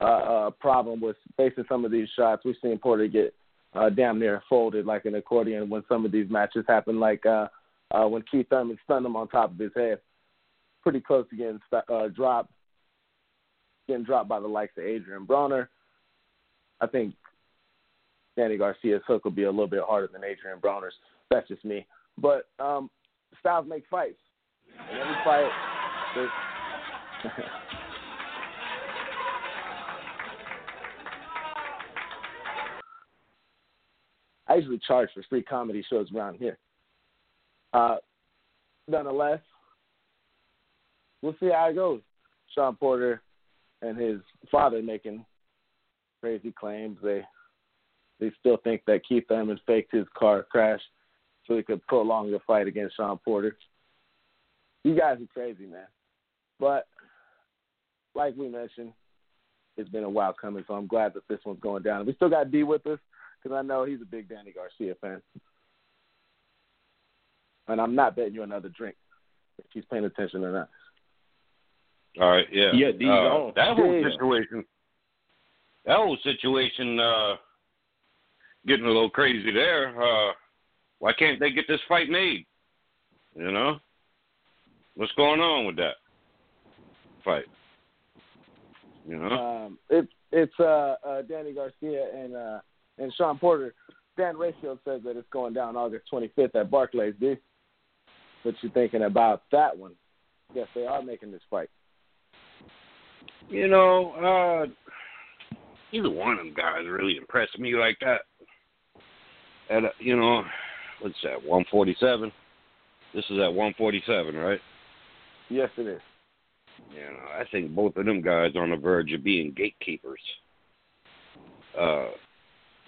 uh, a problem with facing some of these shots. We've seen Porter get uh, damn near folded like an accordion when some of these matches happen, like uh, uh, when Keith Thurman stunned him on top of his head. Pretty close to getting uh, dropped, getting dropped by the likes of Adrian Broner. I think Danny Garcia's hook will be a little bit harder than Adrian Broner's. That's just me. But um, styles make fights. And every fight, there's I usually charge for free comedy shows around here. Uh, nonetheless, we'll see how it goes. Shawn Porter and his father making crazy claims. They they still think that Keith Thurman faked his car crash so he could prolong the fight against Shawn Porter. You guys are crazy, man. But like we mentioned, it's been a while coming, so I'm glad that this one's going down. We still got D with us because I know he's a big Danny Garcia fan. And I'm not betting you another drink if he's paying attention or not.
All right, yeah.
Yeah, D's
Uh,
on.
That whole
Yeah.
situation, that whole situation, uh, getting a little crazy there. Uh, why can't they get this fight made? You know, what's going on with that fight? You know,
Um, it's it's uh, uh, Danny Garcia and uh, and Shawn Porter. Dan Ratio says that it's going down August 25th at Barclays. D. What you thinking about that one? Yes, they are making this fight.
you know, uh, either one of them guys really impressed me like that. At uh, you know, what's that? One forty seven. This is at one forty seven, right?
Yes, it is.
You know, I think both of them guys are on the verge of being gatekeepers. Uh,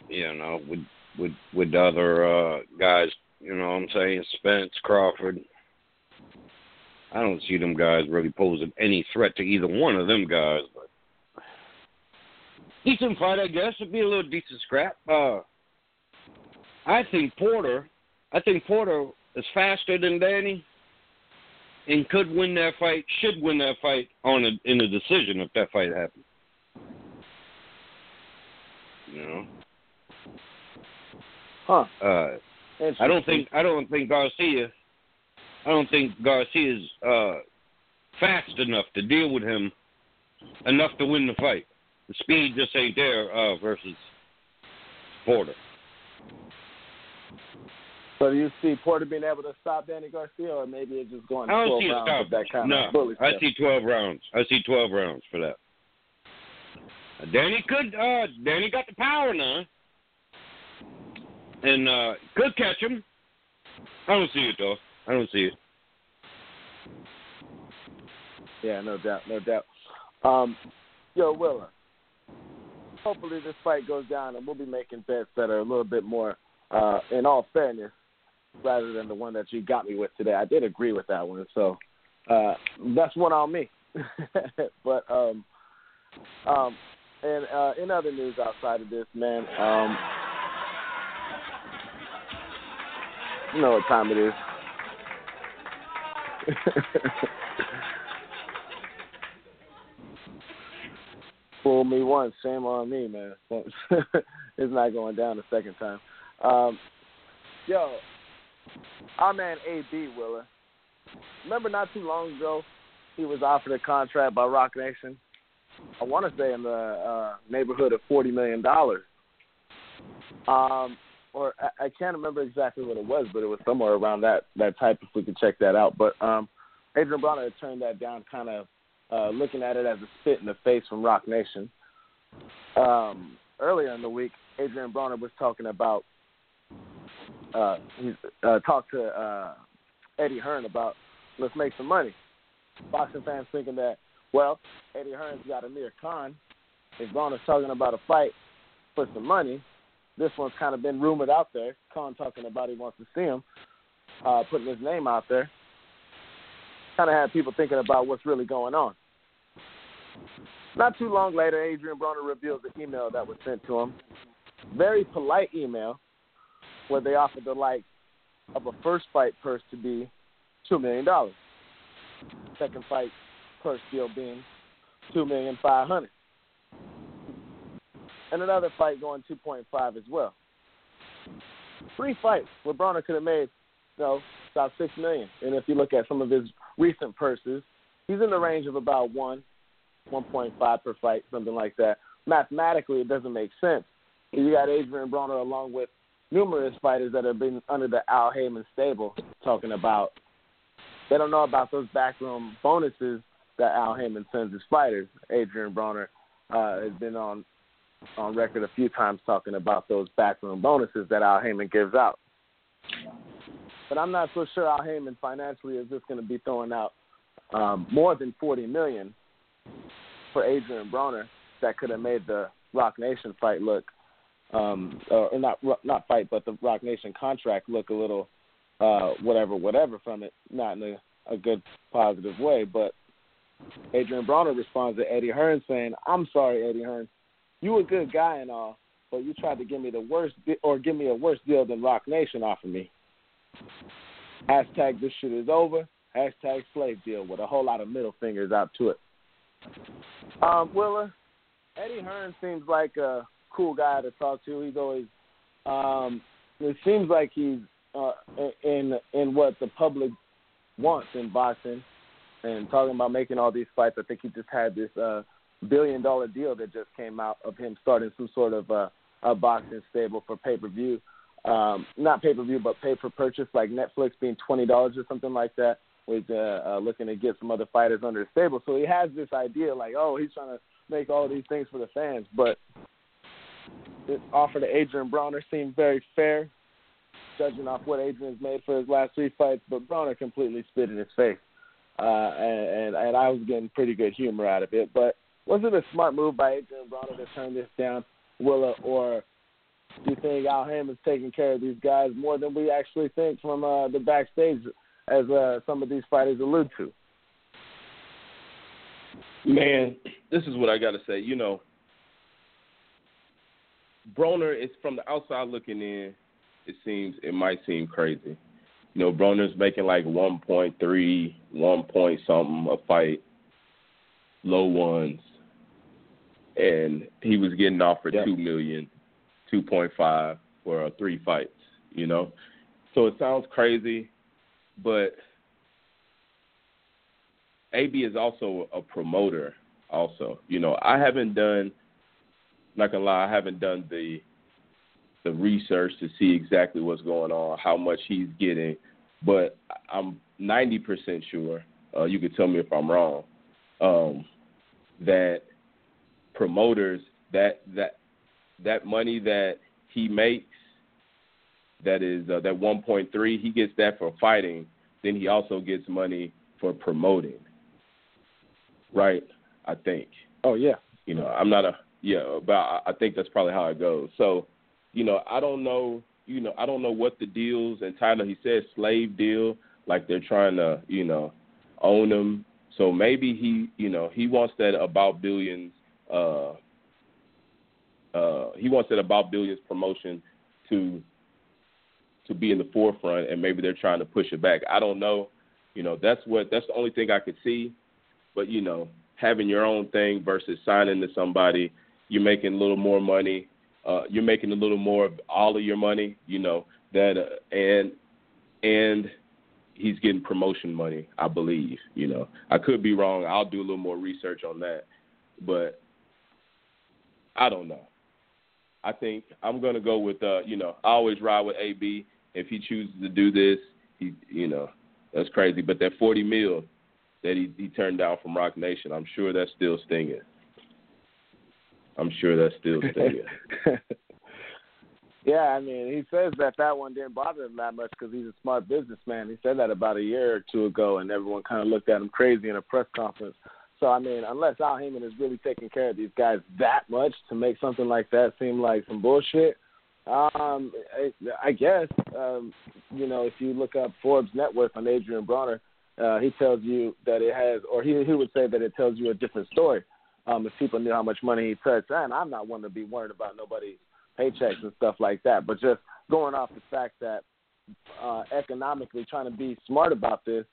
you know, with with with the other uh guys, you know what I'm saying, Spence, Crawford. I don't see them guys really posing any threat to either one of them guys, but decent fight I guess. It'd be a little decent scrap. Uh I think Porter I think Porter is faster than Danny and could win that fight, should win that fight on a, in a decision if that fight happens. You know,
Huh.
uh, I don't think I don't think Garcia, I don't think Garcia's uh, fast enough to deal with him enough to win the fight. The speed just ain't there uh, versus Porter.
So do you see Porter being able to stop Danny Garcia, or maybe it's just going
I don't
12
see
rounds
stop.
that kind
no,
of bully
I see twelve rounds. I see twelve rounds for that. Uh, Danny could. Uh, Danny got the power now, and uh, could catch him. I don't see it though. I don't see it.
Yeah, no doubt, no doubt. Um, yo, Willa. Hopefully this fight goes down, and we'll be making bets that are a little bit more, uh, in all fairness, rather than the one that you got me with today. I did agree with that one, so uh, that's one on me. but um, um, and uh, in other news outside of this, man, um, you know what time it is. Fool me once, shame on me, man. it's not going down the second time. Um, yo, our man AB Willer. Remember not too long ago, he was offered a contract by Roc Nation. I want to say in the uh, neighborhood of forty million dollars. Um, or I, I can't remember exactly what it was, but it was somewhere around that that type. If we could check that out, but um, Adrian Broner had turned that down, kind of uh, looking at it as a spit in the face from Roc Nation. Um, earlier in the week, Adrian Broner was talking about uh, he uh, talked to uh, Eddie Hearn about let's make some money. Boxing fans thinking that well, Eddie Hearn's got Amir Khan. If Broner's talking about a fight for some money, this one's kind of been rumored out there. Khan talking about he wants to see him, uh, putting his name out there. Kind of had people thinking about what's really going on. Not too long later, Adrian Broner reveals the email that was sent to him. Very polite email where they offered the like of a first fight purse to be two million dollars. Second fight purse deal being two million five hundred. And another fight going two point five as well. Three fights where Broner could have made, you know, about six million. And if you look at some of his recent purses, he's in the range of about one, one point five per fight, something like that. Mathematically, it doesn't make sense. You got Adrian Broner along with numerous fighters that have been under the Al Haymon stable talking about they don't know about those backroom bonuses that Al Haymon sends his fighters. Adrian Broner uh, has been on on record a few times talking about those backroom bonuses that Al Haymon gives out. But I'm not so sure Al Haymon financially is just going to be throwing out um, more than 40 million for Adrian Broner that could have made the Roc Nation fight look, um, or not not fight, but the Roc Nation contract look a little uh, whatever, whatever from it, not in a, a good positive way. But Adrian Broner responds to Eddie Hearn saying, "I'm sorry, Eddie Hearn, you a good guy and all, but you tried to give me the worst di- or give me a worse deal than Roc Nation offered me." Hashtag this shit is over. Hashtag slave deal with a whole lot of middle fingers out to it. Um, Willa, Eddie Hearn seems like a cool guy to talk to. He's always um, it seems like he's uh, in in what the public wants in boxing, and talking about making all these fights. I think he just had this uh, billion dollar deal that just came out of him starting some sort of uh, a boxing stable for pay per view. Um, not pay per view, but pay per purchase, like Netflix being twenty dollars or something like that. Was uh, uh, looking to get some other fighters under his stable, so he has this idea like, oh, he's trying to make all these things for the fans. But this offer to Adrian Broner seemed very fair, judging off what Adrian's made for his last three fights. But Broner completely spit in his face, uh, and, and and I was getting pretty good humor out of it. But was it a smart move by Adrian Broner to turn this down, Willa, or do you think Al Haymon's taking care of these guys more than we actually think from uh, the backstage, as uh, some of these fighters allude to?
Man, this is what I got to say. You know, Broner is from the outside looking in. It seems it might seem crazy. You know, Broner's making like 1.3, 1 point something a fight, low ones, and he was getting offered
Yep.
two million, two point five for uh, three fights. You know, so it sounds crazy, but AB is also a promoter. Also, you know, I haven't done, not gonna lie, I haven't done the the research to see exactly what's going on, how much he's getting, but I'm 90% sure. Uh, you could tell me if I'm wrong. Um, that promoters that that that money that he makes that is uh, that 1.3 he gets that for fighting then he also gets money for promoting right i think
Oh yeah,
you know i'm not a yeah but I- think that's probably how it goes. So you know i don't know you know i don't know what the deals and tyler he said slave deal like they're trying to you know own him. So maybe he you know he wants that about billions uh uh he wants that about billions promotion to to be in the forefront and maybe they're trying to push it back. I don't know. You know that's what that's the only thing i could see. But you know having your own thing versus signing to somebody you're making a little more money uh you're making a little more of all of your money you know that uh, and and he's getting promotion money i believe you know i could be wrong i'll do a little more research on that but i don't know i think i'm to go with uh you know i always ride with ab if he chooses to do this he you know that's crazy but that 40 mil that he, he turned down from Roc Nation. I'm sure that's still stinging. I'm sure that's still stinging.
yeah, I mean, he says that that one didn't bother him that much because he's a smart businessman. He said that about a year or two ago, and everyone kind of looked at him crazy in a press conference. So, I mean, unless Al Haymon is really taking care of these guys that much to make something like that seem like some bullshit, um, I, I guess, um, you know, if you look up Forbes' net worth on Adrian Broner, uh, he tells you that it has, or he he would say that it tells you a different story. Um, if people knew how much money he touched, and I'm not one to be worried about nobody's paychecks and stuff like that, but just going off the fact that uh, economically trying to be smart about this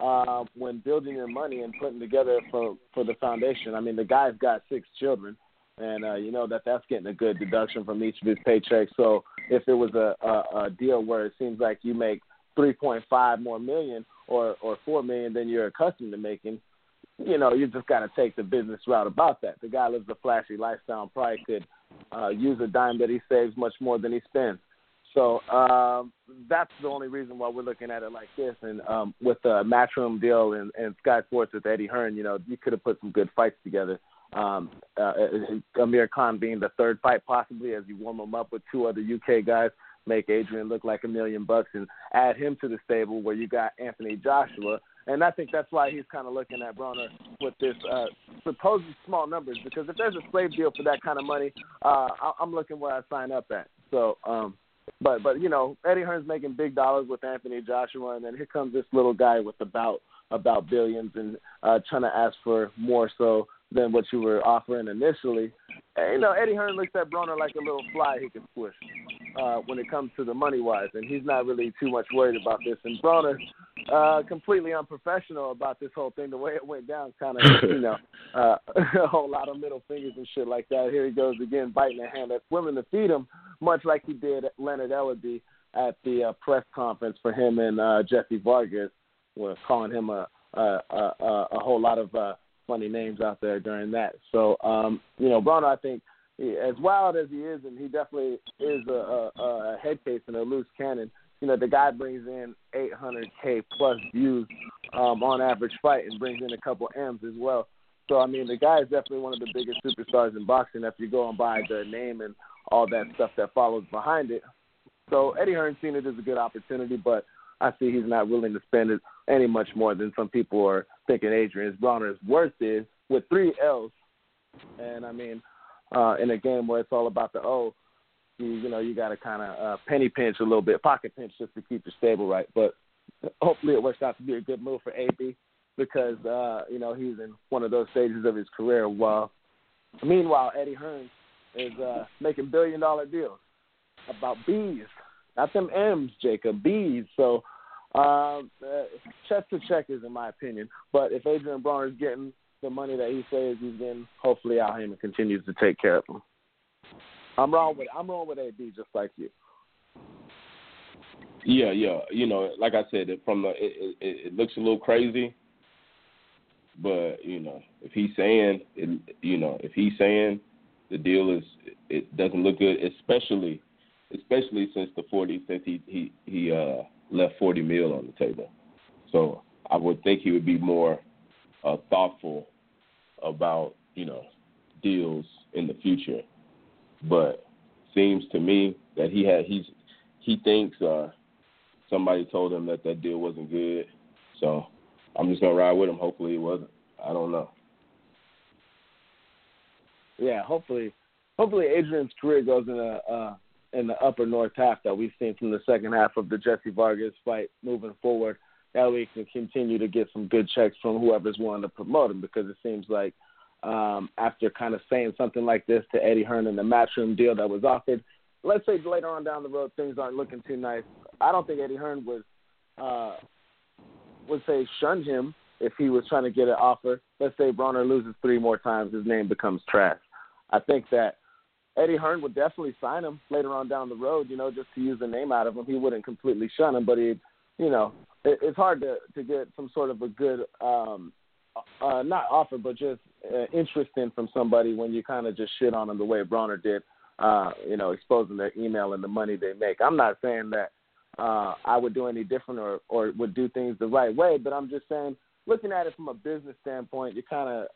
uh, when building your money and putting together for for the foundation. I mean, the guy's got six children, and uh, you know that that's getting a good deduction from each of his paychecks. So if it was a, a, a deal where it seems like you make 3.5 more million or or 4 million than you're accustomed to making, you know, you just got to take the business route about that. The guy lives a flashy lifestyle probably could uh, use a dime that he saves much more than he spends. So um, that's the only reason why we're looking at it like this. And um, with the Matchroom deal and, and Sky Sports with Eddie Hearn, you know, you could have put some good fights together. Um, uh, Amir Khan being the third fight possibly as you warm him up with two other UK guys, make Adrian look like a million bucks and add him to the stable where you got Anthony Joshua. And I think that's why he's kind of looking at Broner with this uh, supposed small numbers because if there's a slave deal for that kind of money, uh, I- I'm looking where I sign up at. So, um, but but you know, Eddie Hearn's making big dollars with Anthony Joshua, and then here comes this little guy with about about billions and uh, trying to ask for more so than what you were offering initially. And, you know, Eddie Hearn looks at Broner like a little fly he can squish uh, when it comes to the money wise, and he's not really too much worried about this. And Broner, uh, completely unprofessional about this whole thing. The way it went down, kind of, you know, uh, a whole lot of middle fingers and shit like that. Here he goes again, biting a hand that's willing to feed him, much like he did Leonard Ellerbe at the uh, press conference for him and uh, Jesse Vargas, were calling him a a, a, a whole lot of uh, funny names out there during that. So, um, you know, Broner, I think, as wild as he is, and he definitely is a, a, a head case and a loose cannon. You know, the guy brings in 800k plus views um, on average fight, and brings in a couple M's as well. So, I mean, the guy is definitely one of the biggest superstars in boxing. If you go and buy the name and all that stuff that follows behind it. So Eddie Hearn seen it as a good opportunity, but I see he's not willing to spend it any much more than some people are thinking Adrian Broner's worth is with three L's. And I mean, uh, in a game where it's all about the O, you, you know, you got to kind of uh, penny pinch a little bit, pocket pinch just to keep your stable right. But hopefully it works out to be a good move for AB because, uh, you know, he's in one of those stages of his career while, meanwhile, Eddie Hearn is uh, making billion dollar deals about bees, not them M's, Jacob, bees. So um, uh, check to check is in my opinion. But if Adrian Broner is getting the money that he says he's getting, hopefully Al Haymon continues to take care of him. I'm wrong with I'm wrong with AB just like you.
Yeah, yeah. You know, like I said, from the it, it, it looks a little crazy, but you know, if he's saying it, you know, if he's saying the deal is it doesn't look good, especially especially since the forty since he he he uh left 40 mil on the table. So I would think he would be more uh, thoughtful about, you know, deals in the future. But seems to me that he had he's he thinks uh, somebody told him that that deal wasn't good. So I'm just gonna ride with him. Hopefully it wasn't. I don't know.
Yeah, hopefully, hopefully Adrian's career goes in a uh, in the upper north half that we've seen from the second half of the Jesse Vargas fight moving forward. That we can continue to get some good checks from whoever's willing to promote him because it seems like um, after kind of saying something like this to Eddie Hearn in the matchroom deal that was offered, let's say later on down the road things aren't looking too nice. I don't think Eddie Hearn would uh, would say shun him if he was trying to get an offer. Let's say Broner loses three more times, his name becomes trash. I think that Eddie Hearn would definitely sign him later on down the road, you know, just to use the name out of him. He wouldn't completely shun him, but he, you know, it, it's hard to to get some sort of a good, um, uh, not offer, but just uh, from somebody when you kind of just shit on them the way Broner did, uh, you know, exposing their email and the money they make. I'm not saying that uh, I would do any different or or would do things the right way, but I'm just saying, looking at it from a business standpoint, you kind of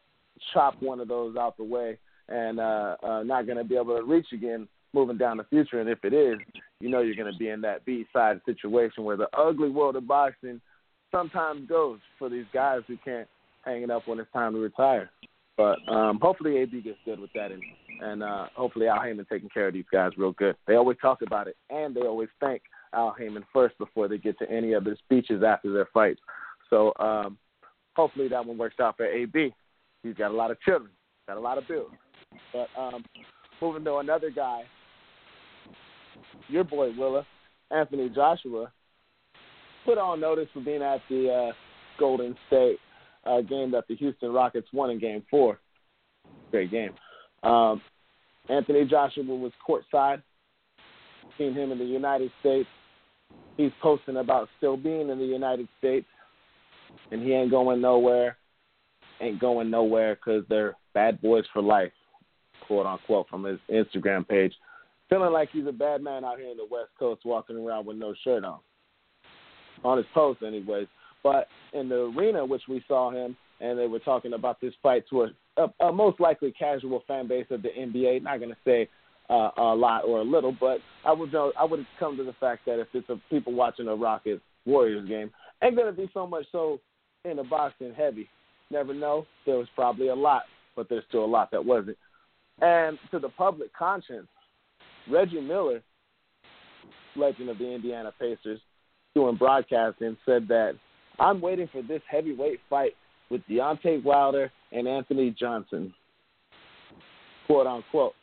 chop one of those out the way and uh, uh, not going to be able to reach again moving down the future. And if it is, you know you're going to be in that B side situation where the ugly world of boxing sometimes goes for these guys who can't hang it up when it's time to retire. But um, hopefully AB gets good with that, and and uh, hopefully Al Haymon taking care of these guys real good. They always talk about it, and they always thank Al Haymon first before they get to any of their speeches after their fights. So um, hopefully that one works out for AB. He's got a lot of children, got a lot of bills. But um, moving to another guy, your boy Willa, Anthony Joshua, put on notice for being at the uh, Golden State uh, game that the Houston Rockets won in Game Four. Great game. Um, Anthony Joshua was courtside. Seen him in the United States. He's posting about still being in the United States, and he ain't going nowhere. Ain't going nowhere because they're bad boys for life quote unquote, from his Instagram page, feeling like he's a bad man out here in the West Coast walking around with no shirt on. On his post, anyways. But in the arena, which we saw him, and they were talking about this fight to a, a, a most likely casual fan base of the NBA. Not going to say uh, a lot or a little, but I would know, I would come to the fact that if it's a people watching a Rockets Warriors game, ain't going to be so much so in the boxing heavy. Never know. There was probably a lot, but there's still a lot that wasn't. And to the public conscience, Reggie Miller, legend of the Indiana Pacers, doing broadcasting, said that I'm waiting for this heavyweight fight with Deontay Wilder and Anthony Johnson. Quote unquote.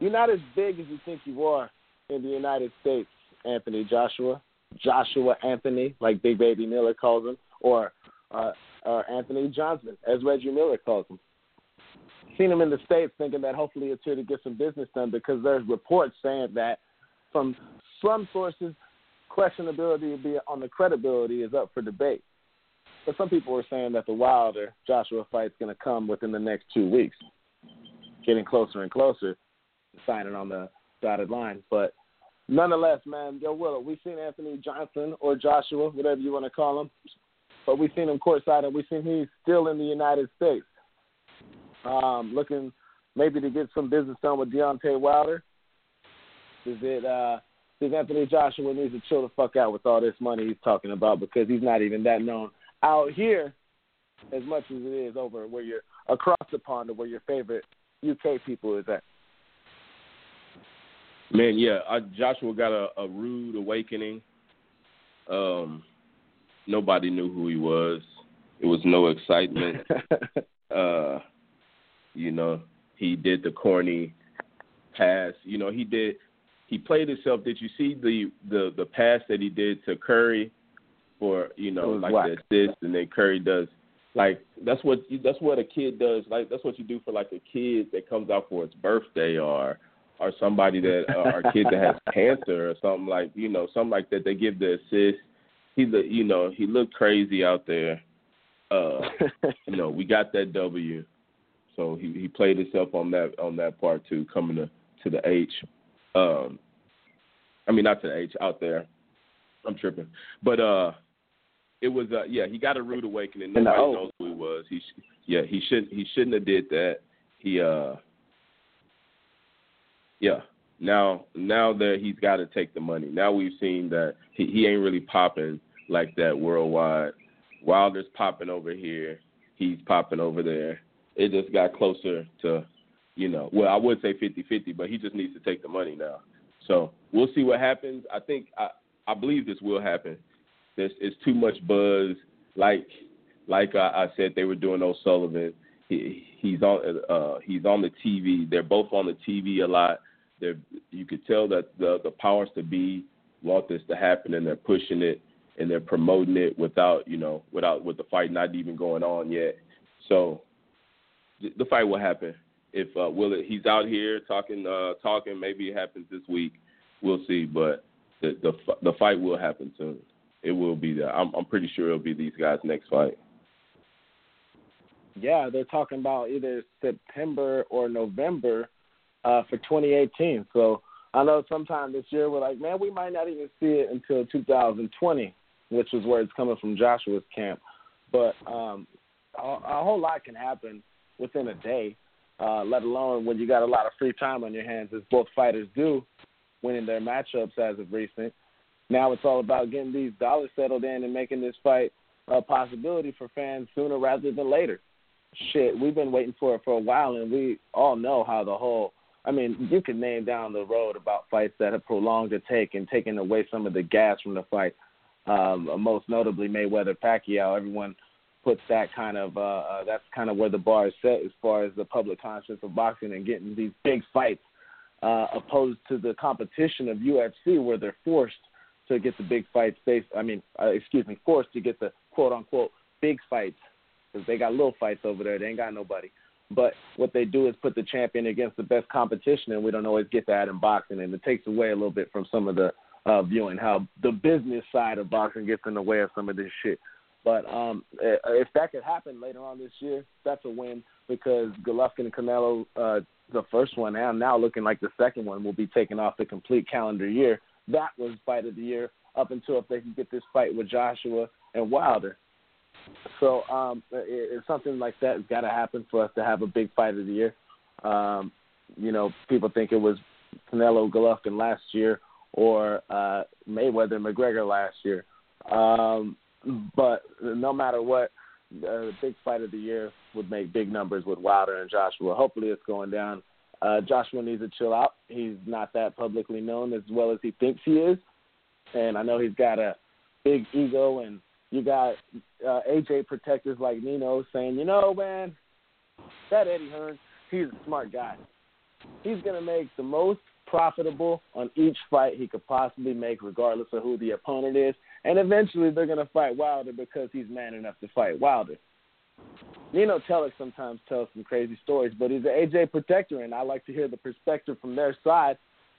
You're not as big as you think you are in the United States, Anthony Joshua. Joshua Anthony, like Big Baby Miller calls him, or uh, or Anthony Johnson, as Reggie Miller calls him. Seen him in the states, thinking that hopefully it's here to get some business done because there's reports saying that from some sources, questionability on the credibility is up for debate. But some people are saying that the Wilder Joshua fight's going to come within the next two weeks, getting closer and closer to signing on the dotted line. But nonetheless, man, Joe Willow, we've seen Anthony Johnson or Joshua, whatever you want to call him, but we've seen him courtside and we've seen he's still in the United States, um, looking maybe to get some business done with Deontay Wilder. Is it? uh Does Anthony Joshua needs to chill the fuck out with all this money he's talking about because he's not even that known out here as much as it is over where you're across the pond or where your favorite UK people is at.
Man, yeah, I, Joshua got a, a rude awakening. Um, nobody knew who he was. It was no excitement. uh, you know, he did the corny pass. You know, he did. He played himself. Did you see the the the pass that he did to Curry for you know like
whack.
the assist, and then Curry does like that's what you, that's what a kid does. Like that's what you do for like a kid that comes out for its birthday or or somebody that uh, or kid that has cancer or something like you know something like that. They give the assist. He you know he looked crazy out there. Uh, you know we got that W, so he he played himself on that on that part too, coming to to the H. Um, I mean not to the H out there. I'm tripping, but uh, it was uh yeah he got a rude awakening. Nobody knows who he was. He sh- yeah he shouldn't he shouldn't have did that. He uh yeah now now that he's got to take the money. Now we've seen that he he ain't really popping like that worldwide. Wilder's popping over here. He's popping over there. It just got closer to you know well I would say fifty fifty, but he just needs to take the money now. So we'll see what happens. I think I I believe this will happen. There's it's too much buzz. Like like I, I said, they were doing O'Sullivan. He, he's on uh, he's on the TV. They're both on the TV a lot. They're you could tell that the the powers to be want this to happen, and they're pushing it and they're promoting it without you know without with the fight not even going on yet. So the fight will happen. If uh, will it, he's out here talking uh, talking, maybe it happens this week. We'll see, but the the the fight will happen soon. It will be there. I'm I'm pretty sure it'll be these guys' next fight.
Yeah, they're talking about either September or November uh, for 2018. So I know sometime this year we're like, man, we might not even see it until 2020, which is where it's coming from Joshua's camp. But um, a, a whole lot can happen within a day, uh, let alone when you got a lot of free time on your hands, as both fighters do, winning their matchups as of recent. Now it's all about getting these dollars settled in and making this fight a possibility for fans sooner rather than later. Shit, we've been waiting for it for a while, and we all know how the whole. I mean, you can name down the road about fights that have prolonged the take and taken away some of the gas from the fight. Um, most notably, Mayweather Pacquiao. Everyone puts that kind of. Uh, uh, that's kind of where the bar is set as far as the public conscience of boxing and getting these big fights, uh, opposed to the competition of UFC, where they're forced to get the big fights. Based, I mean, uh, excuse me, forced to get the quote unquote big fights because they got little fights over there. They ain't got nobody. But what they do is put the champion against the best competition, and we don't always get that in boxing, and it takes away a little bit from some of the uh, viewing how the business side of boxing gets in the way of some of this shit. But um, if that could happen later on this year, that's a win because Golovkin and Canelo, uh, the first one, and now looking like the second one, will be taken off the complete calendar year. That was fight of the year up until if they can get this fight with Joshua and Wilder. So um, it, it's something like that has got to happen for us to have a big fight of the year. Um, you know, people think it was Canelo Golovkin last year or uh, Mayweather McGregor last year. Um, but no matter what, the big fight of the year would make big numbers with Wilder and Joshua. Hopefully, it's going down. Uh, Joshua needs to chill out. He's not that publicly known as well as he thinks he is, and I know he's got a big ego. And you got uh, AJ protectors like Nino saying, you know, man, that Eddie Hearn, he's a smart guy. He's gonna make the most profitable on each fight he could possibly make, regardless of who the opponent is. And eventually, they're going to fight Wilder because he's man enough to fight Wilder. Nino Telek sometimes tells some crazy stories, but he's an AJ protector, and I like to hear the perspective from their side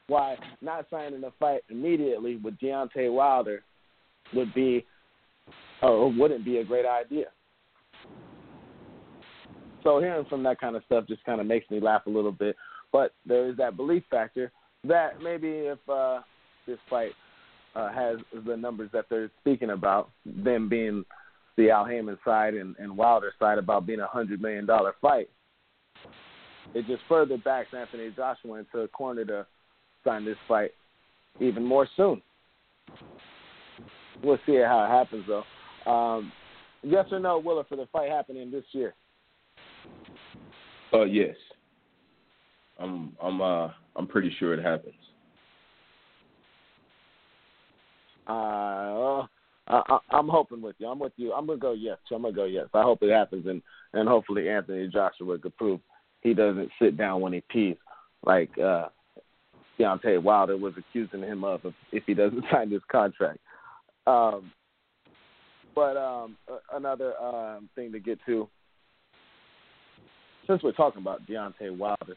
why not signing a fight immediately with Deontay Wilder would be or wouldn't be a great idea. So hearing from that kind of stuff just kind of makes me laugh a little bit. But there is that belief factor that maybe if uh, this fight uh, has the numbers that they're speaking about, them being the Al Haymon side and, and Wilder side about being a hundred million dollar fight, it just further backs Anthony Joshua into a corner to sign this fight even more soon. We'll see how it happens though. Um, yes or no, Willa, for the fight happening this year?
Uh, yes. I'm I'm uh I'm pretty sure it happens.
Uh, I, I'm hoping with you. I'm with you. I'm gonna go yes. I'm gonna go yes. I hope it happens, and and hopefully Anthony Joshua could prove he doesn't sit down when he pees, like uh, Deontay Wilder was accusing him of if, he doesn't sign this contract. Um, but um, another um, thing to get to, since we're talking about Deontay Wilder,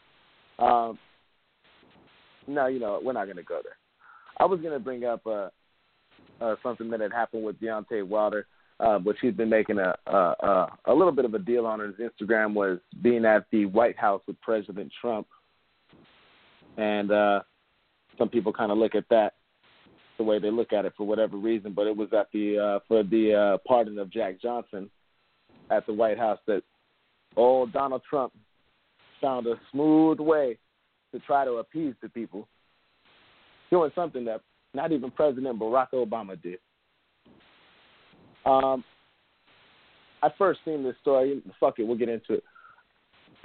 um, no, you know we're not to go there. I was to bring up uh, uh, something that had happened with Deontay Wilder, uh, which he's been making a, a a little bit of a deal on his Instagram was being at the White House with President Trump, and uh, some people kind of look at that the way they look at it for whatever reason. But it was at the uh, for the uh, pardon of Jack Johnson at the White House that old Donald Trump found a smooth way to try to appease the people, doing something that not even President Barack Obama did. Um, I first seen this story. Fuck it, we'll get into it.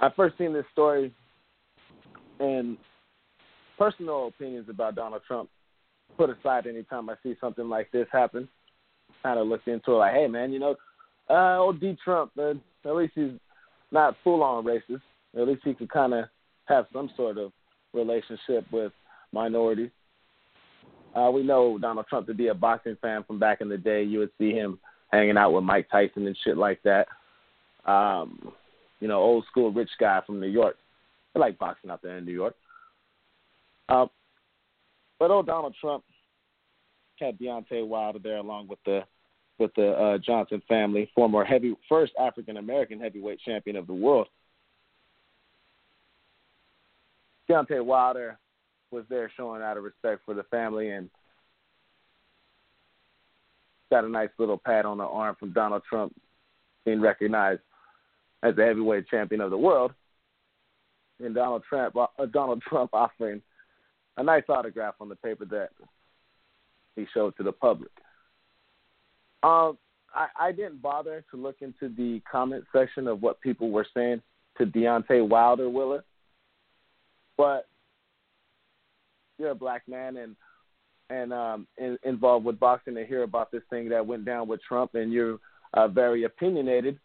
I first seen this story, and personal opinions about Donald Trump put aside anytime I see something like this happen. Kind of looked into it like, hey man, you know, uh, old D Trump, man, at least he's not full on racist. At least he could kind of have some sort of relationship with minorities. Uh, we know Donald Trump to be a boxing fan from back in the day. You would see him hanging out with Mike Tyson and shit like that. Um, you know, old school rich guy from New York. I like boxing out there in New York. Uh, but old Donald Trump had Deontay Wilder there along with the with the uh, Johnson family, former heavy first African American heavyweight champion of the world. Deontay Wilder was there showing out of respect for the family and got a nice little pat on the arm from Donald Trump being recognized as the heavyweight champion of the world. And Donald Trump, uh, Donald Trump offering a nice autograph on the paper that he showed to the public. Um, I, I didn't bother to look into the comment section of what people were saying to Deontay Wilder, Willa. But you're a black man and and um in, involved with boxing to hear about this thing that went down with Trump and you're uh, very opinionated.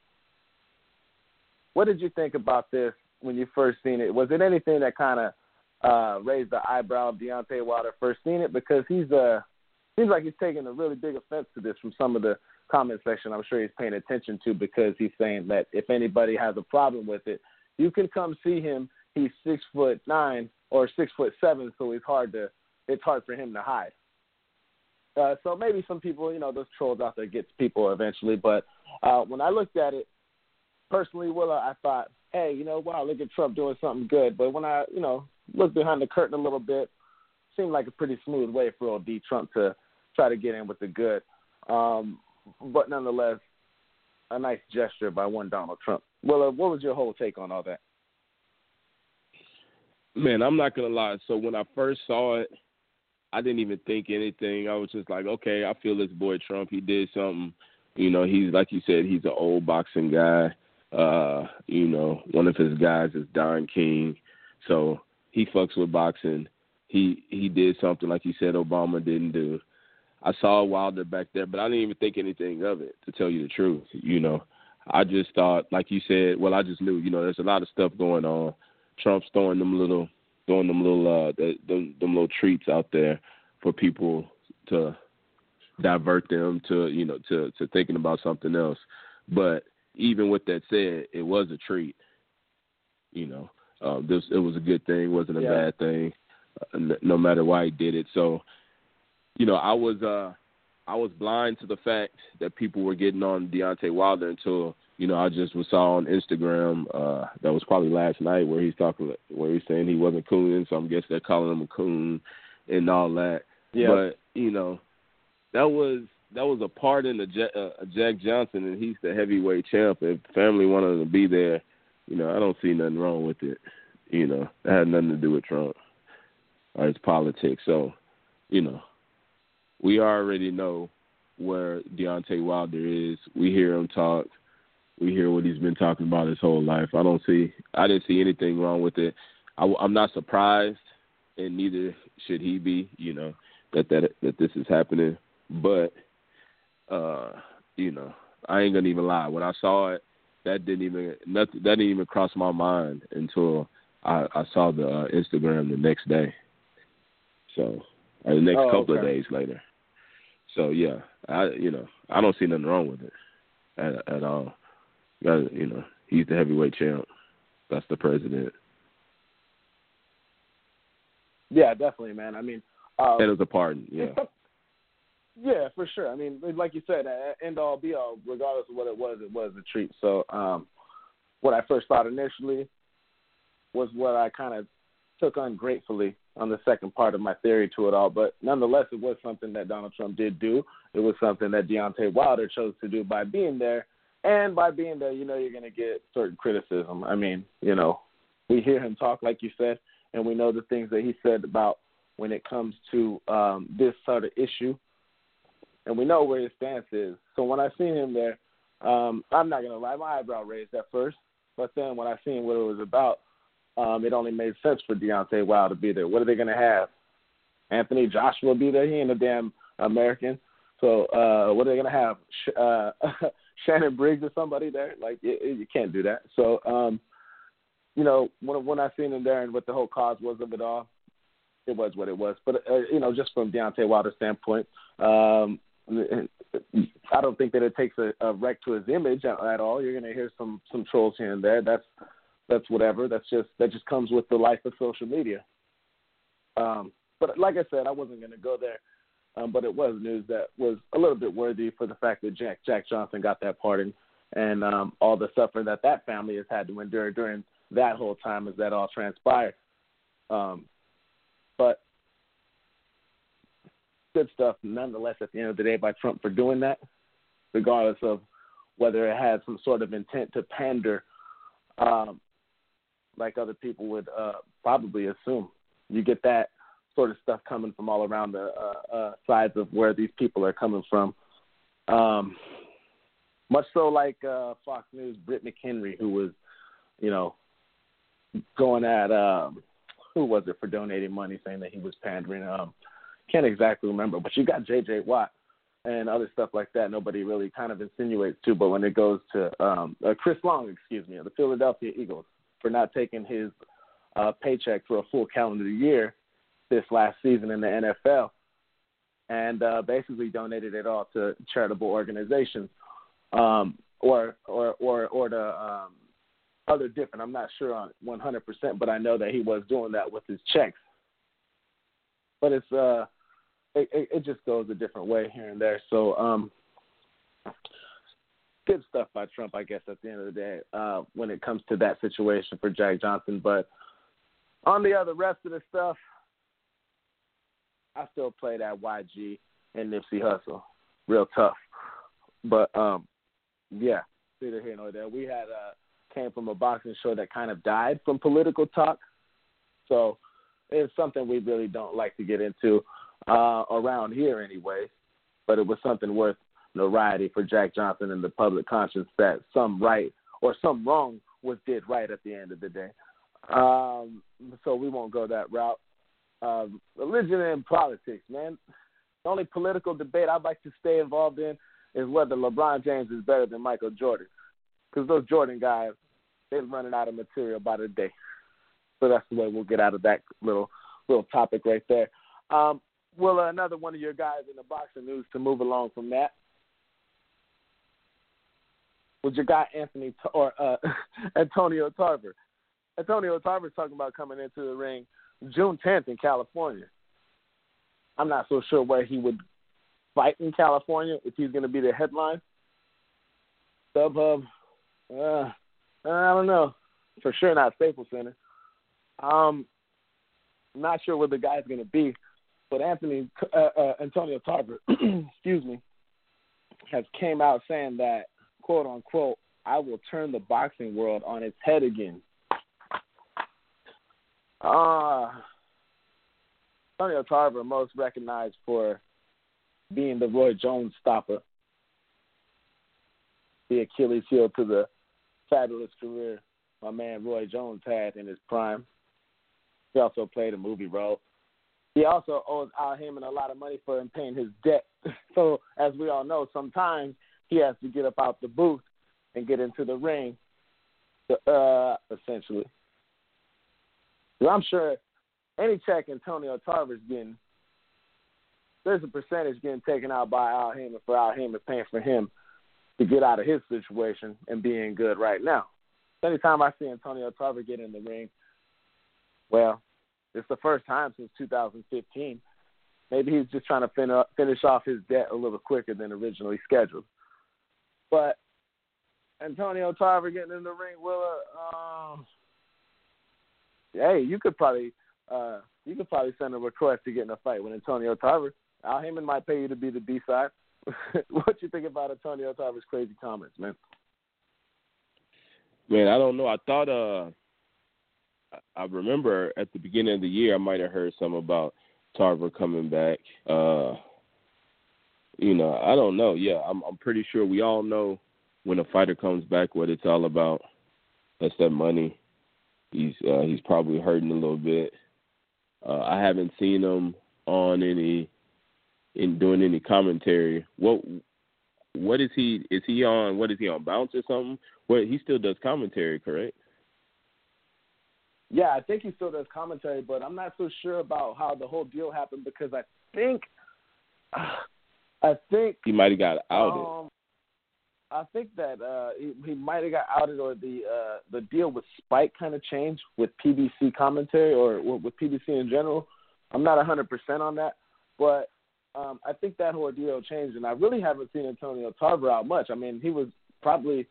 What did you think about this when you first seen it? Was it anything that kind of uh, raised the eyebrow of Deontay Wilder first seen it because he's uh seems like he's taking a really big offense to this from some of the comment section. I'm sure he's paying attention to because he's saying that if anybody has a problem with it, you can come see him. He's six foot nine or six foot seven, so it's hard to it's hard for him to hide. Uh, so maybe some people, you know, those trolls out there gets people eventually. But uh, when I looked at it personally, Willa, I thought, hey, you know, wow, look at Trump doing something good. But when I, you know, looked behind the curtain a little bit, seemed like a pretty smooth way for old D Trump to try to get in with the good. Um, but nonetheless, a nice gesture by one Donald Trump. Well, uh, what was your whole take on all that?
Man, I'm not gonna lie. So when I first saw it, I didn't even think anything. I was just like, okay, I feel this boy Trump. He did something. You know, he's like you said, he's an old boxing guy. Uh, you know, one of his guys is Don King. So he fucks with boxing. He he did something like you said Obama didn't do. I saw Wilder back there, but I didn't even think anything of it. To tell you the truth, you know, I just thought, like you said, well, I just knew, you know, there's a lot of stuff going on. Trump's throwing them little throwing them little uh the, them, them little treats out there for people to divert them to you know to to thinking about something else. But even with that said, it was a treat. You know, uh, this it was a good thing, wasn't a
Yeah.
bad thing, uh, no matter why he did it. So, you know, I was uh I was blind to the fact that people were getting on Deontay Wilder until you know I just was saw on Instagram uh that was probably last night where he's talking where he's saying he wasn't cooning, so I'm guessing they're calling him a coon and all that.
Yeah.
But you know, that was that was a part in the Jack, uh, Jack Johnson, and he's the heavyweight champ. If family wanted to be there, you know, I don't see nothing wrong with it. You know, that had nothing to do with Trump or his politics. So, you know, we already know where Deontay Wilder is. We hear him talk. We hear what he's been talking about his whole life. I don't see. I didn't see anything wrong with it. I, I'm not surprised, and neither should he be. You know that that that this is happening, but uh, you know, I ain't gonna even lie. When I saw it, that didn't even nothing. That didn't even cross my mind until I, I saw the uh, Instagram the next day. So, or the next
Oh,
couple of days later. So yeah, I you know I don't see nothing wrong with it at at all. Got you know he's the heavyweight champ. That's the president,
Yeah, definitely, man. I mean, uh,
and it's a pardon. Yeah,
yeah, for sure. I mean, like you said, end all be all. Regardless of what it was, it was a treat. So, um, what I first thought initially was what I kind of took ungratefully on the second part of my theory to it all. But nonetheless, it was something that Donald Trump did do. It was something that Deontay Wilder chose to do by being there. And by being there, you know, you're going to get certain criticism. I mean, you know, we hear him talk, like you said, and we know the things that he said about when it comes to um, this sort of issue. And we know where his stance is. So when I seen him there, um, I'm not going to lie, my eyebrow raised at first. But then when I seen what it was about, um, it only made sense for Deontay Wilder to be there. What are they going to have? Anthony Joshua be there? He ain't a damn American. So uh, what are they going to have? Uh, Shannon Briggs or somebody there? Like you, you can't do that. So um, you know when when I seen him there and what the whole cause was of it all, it was what it was. But uh, you know just from Deontay Wilder's standpoint, um, I don't think that it takes a, a wreck to his image at, at all. You're going to hear some some trolls here and there. That's that's whatever. That's just that just comes with the life of social media. Um, but like I said, I wasn't going to go there. Um, but it was news that was a little bit worthy for the fact that Jack Jack Johnson got that pardon and um, all the suffering that that family has had to endure during that whole time as that all transpired. Um, but good stuff, nonetheless. At the end of the day, by Trump for doing that, regardless of whether it had some sort of intent to pander, um, like other people would uh, probably assume. You get that sort of stuff coming from all around the uh, uh, sides of where these people are coming from. Um, much so like uh, Fox News, Britt McHenry, who was, you know, going at um, who was it for donating money, saying that he was pandering. Um, can't exactly remember, but you got J.J. Watt and other stuff like that. Nobody really kind of insinuates to, but when it goes to um, uh, Chris Long, excuse me, of the Philadelphia Eagles for not taking his uh, paycheck for a full calendar year this last season in the NFL, and uh, basically donated it all to charitable organizations, um, or or or or to um, other different. I'm not sure on 100%, but I know that he was doing that with his checks. But it's uh, it, it, just goes a different way here and there. So um, good stuff by Trump, I guess. At the end of the day, uh, when it comes to that situation for Jack Johnson, but on the other rest of the stuff, I still play that YG and Nipsey Hussle, real tough. But um, yeah, neither here nor there. We had uh, came from a boxing show that kind of died from political talk, so it's something we really don't like to get into uh, around here anyway. But it was something worth notoriety for Jack Johnson and the public conscience that some right or some wrong was did right at the end of the day. Um, so we won't go that route. Um, religion and politics, man. The only political debate I'd like to stay involved in is whether LeBron James is better than Michael Jordan. Because those Jordan guys, they're running out of material by the day. So that's the way we'll get out of that little little topic right there. Um, well, another one of your guys in the boxing news to move along from that. Was your guy Anthony or uh, Antonio Tarver? Antonio Tarver's talking about coming into the ring June 10th in California. I'm not so sure where he would fight in California if he's going to be the headline. StubHub, uh, I don't know. For sure not Staples Center. Um, I'm not sure where the guy's going to be, but Anthony uh, uh, Antonio Tarver, excuse me, has came out saying that quote unquote I will turn the boxing world on its head again. Uh, Antonio Tarver, most recognized for being the Roy Jones stopper, the Achilles heel to the fabulous career my man Roy Jones had in his prime. He also played a movie role. He also owes Al Haymon a lot of money for him paying his debt. So, as we all know, sometimes he has to get up out the booth and get into the ring, uh, essentially. So I'm sure any check Antonio Tarver's getting, there's a percentage getting taken out by Al Haymon for Al Haymon paying for him to get out of his situation and being good right now. Anytime I see Antonio Tarver get in the ring, well, it's the first time since 2015. Maybe he's just trying to fin- finish off his debt a little quicker than originally scheduled. But Antonio Tarver getting in the ring, Willa, um, hey, you could probably uh, you could probably send a request to get in a fight with Antonio Tarver. Al Haymon might pay you to be the B side. what you think about Antonio Tarver's crazy comments, man?
Man, I don't know. I thought uh I remember at the beginning of the year I might have heard some about Tarver coming back. Uh you know, I don't know. Yeah, I'm I'm pretty sure we all know when a fighter comes back what it's all about. That's that money. He's uh he's probably hurting a little bit. Uh I haven't seen him on any in doing any commentary. What what is he is he on what is he on bounce or something? Well he still does commentary, correct?
Yeah, I think he still does commentary, but I'm not so sure about how the whole deal happened because I think I think
he might have got outed.
Um, I think that uh, he, he might have got outed, or the uh, the deal with Spike kind of changed with PBC commentary, or with PBC in general. I'm not 100% on that, but um, I think that whole deal changed, and I really haven't seen Antonio Tarver out much. I mean, he was probably,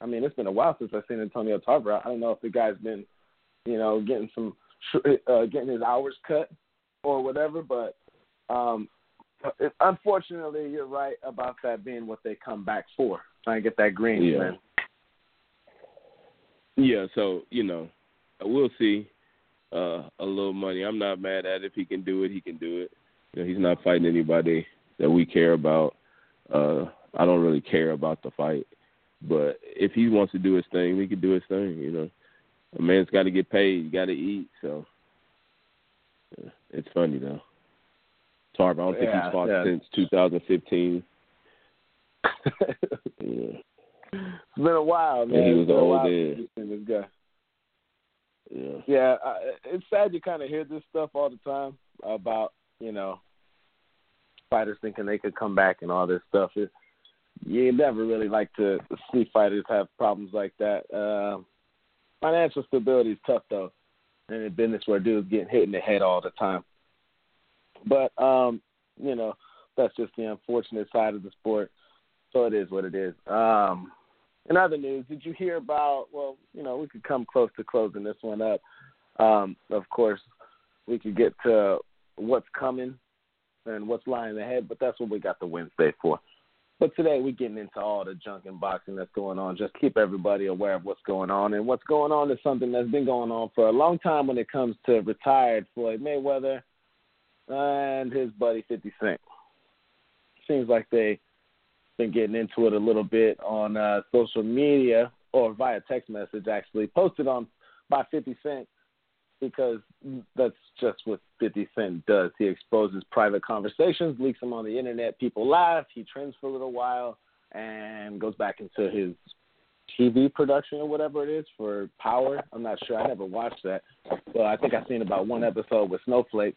I mean, it's been a while since I've seen Antonio Tarver. I don't know if the guy's been, you know, getting some, uh, getting his hours cut or whatever, but um, unfortunately, you're right about that being what they come back for, trying to get that green,
yeah.
man.
Yeah, so you know, we'll see. Uh, a little money. I'm not mad at it. If he can do it, he can do it. You know, he's not fighting anybody that we care about. Uh, I don't really care about the fight, but if he wants to do his thing, he can do his thing. You know, a man's got to get paid. You got to eat. So yeah, it's funny though. Tarver, I don't think
Yeah,
he's fought
yeah.
since 2015. yeah.
It's been a while, man.
Yeah, he was
It's been
old
while
then.
since we've seen this guy.
Yeah.
Yeah, I, it's sad you kind of hear this stuff all the time about you know fighters thinking they could come back and all this stuff. It, you never really like to see fighters have problems like that. Uh, financial stability is tough though, in a business where dudes getting hit in the head all the time. But um, you know that's just the unfortunate side of the sport. So it is what it is. Um, in other news, did you hear about? Well, you know, we could come close to closing this one up. Um, of course, we could get to what's coming and what's lying ahead, but that's what we got the Wednesday for. But today we're getting into all the junk and boxing that's going on. Just keep everybody aware of what's going on. And what's going on is something that's been going on for a long time when it comes to retired Floyd Mayweather and his buddy 50 Cent. Seems like they've been getting into it a little bit on uh, social media or via text message actually posted on by 50 Cent because that's just what 50 Cent does. He exposes private conversations, leaks them on the internet. People laugh. He trends for a little while and goes back into his TV production or whatever it is for Power. I'm not sure. I never watched that, but I think I've seen about one episode with Snowflake,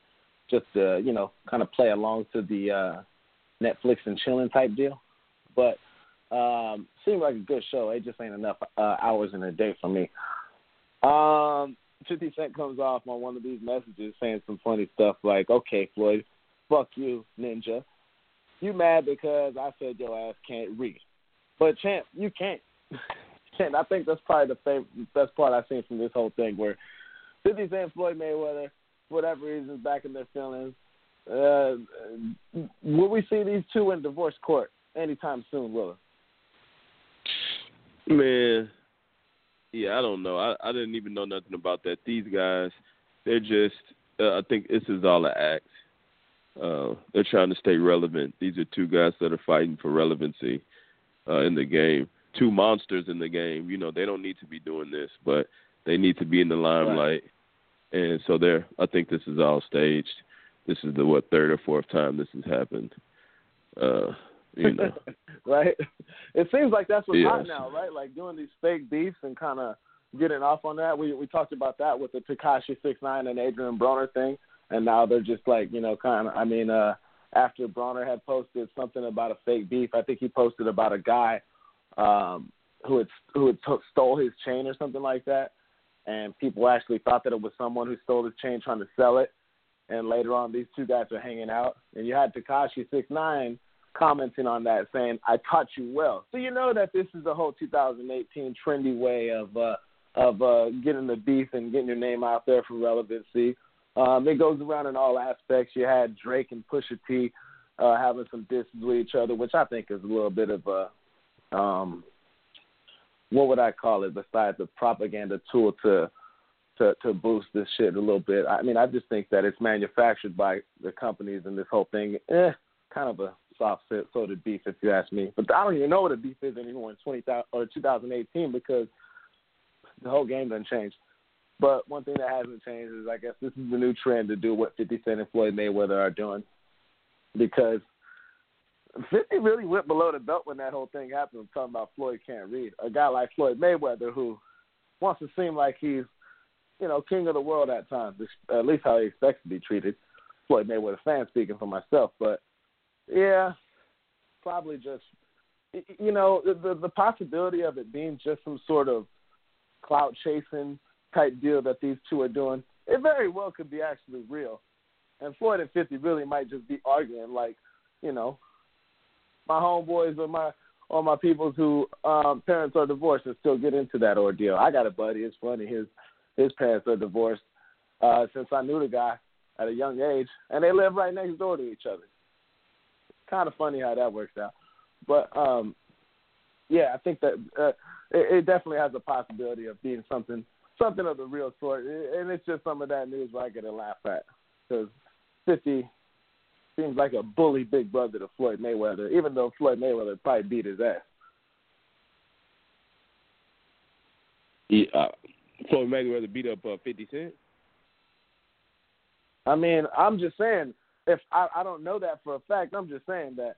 just to you know kind of play along to the uh, Netflix and chilling type deal. But um, seemed like a good show. It just ain't enough uh, hours in a day for me. Um, 50 Cent comes off on one of these messages saying some funny stuff like, okay, Floyd, fuck you, Ninja. You mad because I said your ass can't read. But, Champ, you can't. and I think that's probably the favorite, best part I've seen from this whole thing where 50 Cent Floyd Mayweather, whatever reason, back in their feelings. Uh, will we see these two in divorce court anytime soon, Will?
Man, yeah, I don't know. I I didn't even know nothing about that. These guys, they're just. Uh, I think this is all an act. Uh, they're trying to stay relevant. These are two guys that are fighting for relevancy uh, in the game. Two monsters in the game. You know, they don't need to be doing this, but they need to be in the limelight. And so they're. I think this is all staged. This is the what third or fourth time this has happened. Uh, you know.
right? It seems like that's what's
yes.
hot now, right? Like doing these fake beefs and kind of getting off on that. We we talked about that with the Tekashi Six Nine and Adrian Broner thing, and now they're just like you know kind of. I mean, uh after Broner had posted something about a fake beef, I think he posted about a guy um who had who had t- stole his chain or something like that, and people actually thought that it was someone who stole his chain trying to sell it. And later on, these two guys are hanging out, and you had Tekashi Six Nine commenting on that, saying, "I taught you well." So you know that this is the whole 2018 trendy way of uh, of uh, getting the beef and getting your name out there for relevancy. Um, it goes around in all aspects. You had Drake and Pusha T uh, having some disses with each other, which I think is a little bit of a um, what would I call it besides a propaganda tool to to to boost this shit a little bit. I mean, I just think that it's manufactured by the companies and this whole thing. Eh, kind of a soft of beef, if you ask me. But I don't even know what a beef is anymore in 20, or 2018 because the whole game doesn't change. But one thing that hasn't changed is I guess this is the new trend to do what 50 Cent and Floyd Mayweather are doing because 50 really went below the belt when that whole thing happened. I'm talking about Floyd can't read. A guy like Floyd Mayweather who wants to seem like he's, you know, king of the world at times, at least how he expects to be treated. Floyd Mayweather fan speaking for myself, but yeah, probably just you know the the possibility of it being just some sort of clout chasing type deal that these two are doing. It very well could be actually real, and Floyd and Fifty really might just be arguing like you know my homeboys or my or my peoples who um, parents are divorced and still get into that ordeal. I got a buddy. It's funny. His his parents are divorced uh, since I knew the guy at a young age, and they live right next door to each other kind of funny how that works out. But um, yeah, I think that uh, it, it definitely has a possibility of being something something of the real sort, and it's just some of that news where I get a laugh at because Fifty seems like a bully big brother to Floyd Mayweather, even though Floyd Mayweather probably beat his ass.
Yeah, uh, Floyd Mayweather beat up uh, Fifty Cent.
I mean, I'm just saying if I, I don't know that for a fact, I'm just saying that,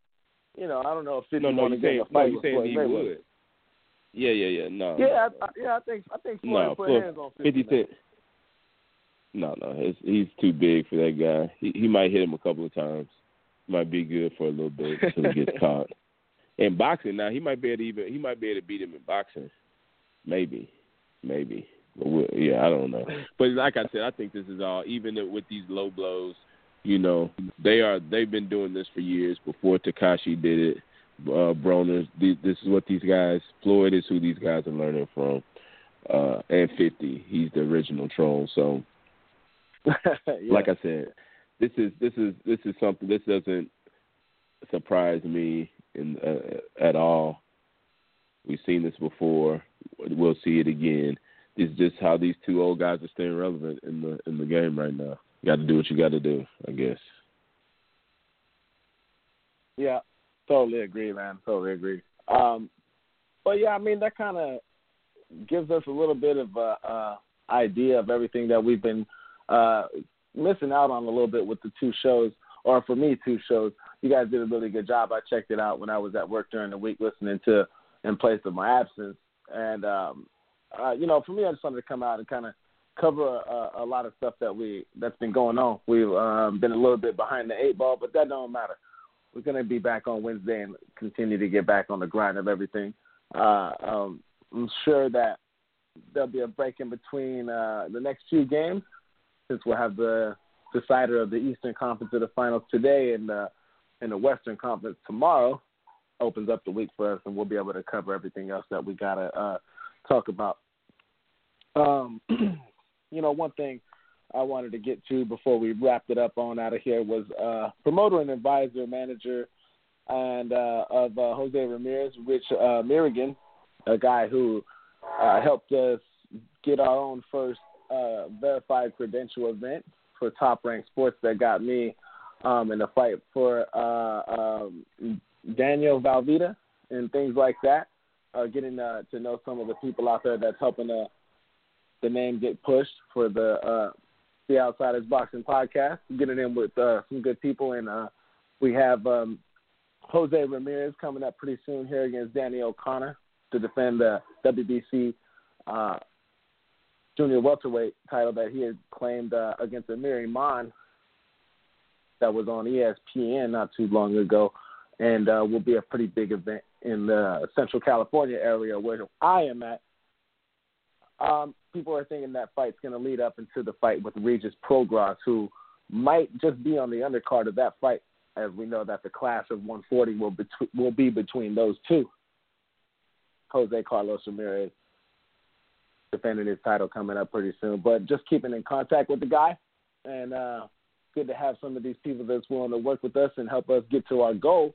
you know, I don't know if Fifty
no, no,
to get a fight
no,
with Floyd Mayweather.
would. Yeah, yeah, yeah. No.
Yeah,
no,
I, I, yeah, I think I think Floyd
no,
put
Floyd,
hands on 50.
50 Cent. No, no, he's, he's too big for that guy. He he might hit him a couple of times. Might be good for a little bit until he gets caught. In boxing, now he might be able to even he might be able to beat him in boxing. Maybe, maybe. But we'll, yeah, I don't know. But like I said, I think this is all even with these low blows. You know, they are they've been doing this for years before Tekashi did it. Uh, Broner, this is what these guys. Floyd is who these guys are learning from. Uh, and Fifty, he's the original troll. So,
yeah.
like I said, this is this is this is something. This doesn't surprise me in uh, at all. We've seen this before. We'll see it again. This is just how these two old guys are staying relevant in the in the game right now. You got to do what you got to do, I guess.
Yeah, totally agree, man. Totally agree. Um, but yeah, I mean that kind of gives us a little bit of a, a idea of everything that we've been uh, missing out on a little bit with the two shows, or for me, two shows. You guys did a really good job. I checked it out when I was at work during the week, listening to in place of my absence. And um, uh, you know, for me, I just wanted to come out and kind of cover a, a lot of stuff that we that's been going on. We've um, been a little bit behind the eight ball, but that don't matter. We're gonna be back on Wednesday and continue to get back on the grind of everything. Uh, um, I'm sure that there'll be a break in between uh, the next few games, since we'll have the decider of the Eastern Conference of the Finals today and uh, and the Western Conference tomorrow. Opens up the week for us, and we'll be able to cover everything else that we gotta uh, talk about. Um, you know, one thing I wanted to get to before we wrapped it up on out of here was uh, promoter and advisor manager and uh, of uh, Jose Ramirez, Rich uh, a guy who uh, helped us get our own first uh, verified credential event for Top Rank Sports that got me um, in the fight for uh, um, Daniel Valvita and things like that. Uh, getting uh, to know some of the people out there that's helping uh, the name get pushed for the uh, the Outsiders Boxing Podcast. Getting in with uh, some good people, and uh, we have um, Jose Ramirez coming up pretty soon here against Danny O'Connor to defend the WBC uh, junior welterweight title that he had claimed uh, against Amir Imam that was on ESPN not too long ago, and uh, will be a pretty big event in the Central California area where I am at. Um, people are thinking that fight's going to lead up into the fight with Regis Prograis, who might just be on the undercard of that fight, as we know that the class of 140 will, bet- will be between those two. Jose Carlos Ramirez defending his title coming up pretty soon. But just keeping in contact with the guy, and uh, good to have some of these people that's willing to work with us and help us get to our goal,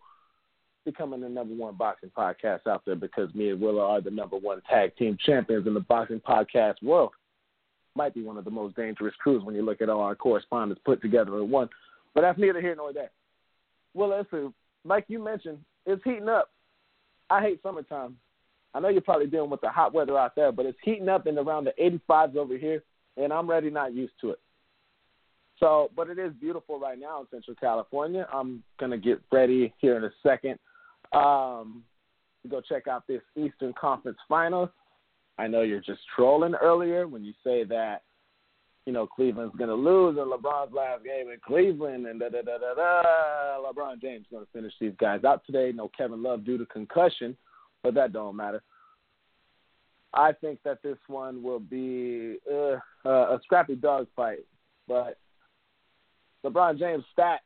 becoming the number one boxing podcast out there. Because me and Willa are the number one tag team champions in the boxing podcast world. Might be one of the most dangerous crews when you look at all our correspondents put together in one. But that's neither here nor there. Well, listen, like you mentioned, it's heating up. I hate summertime. I know you're probably dealing with the hot weather out there, but it's heating up in around the 85s over here, and I'm ready not used to it. So, but it is beautiful right now in Central California. I'm gonna get ready here in a second um, to go check out this Eastern Conference Finals. I know you're just trolling earlier when you say that you know Cleveland's gonna lose in LeBron's last game in Cleveland, and da da da da da. LeBron James gonna finish these guys out today. No Kevin Love due to concussion but that don't matter. I think that this one will be uh, a scrappy dog fight, but LeBron James' stats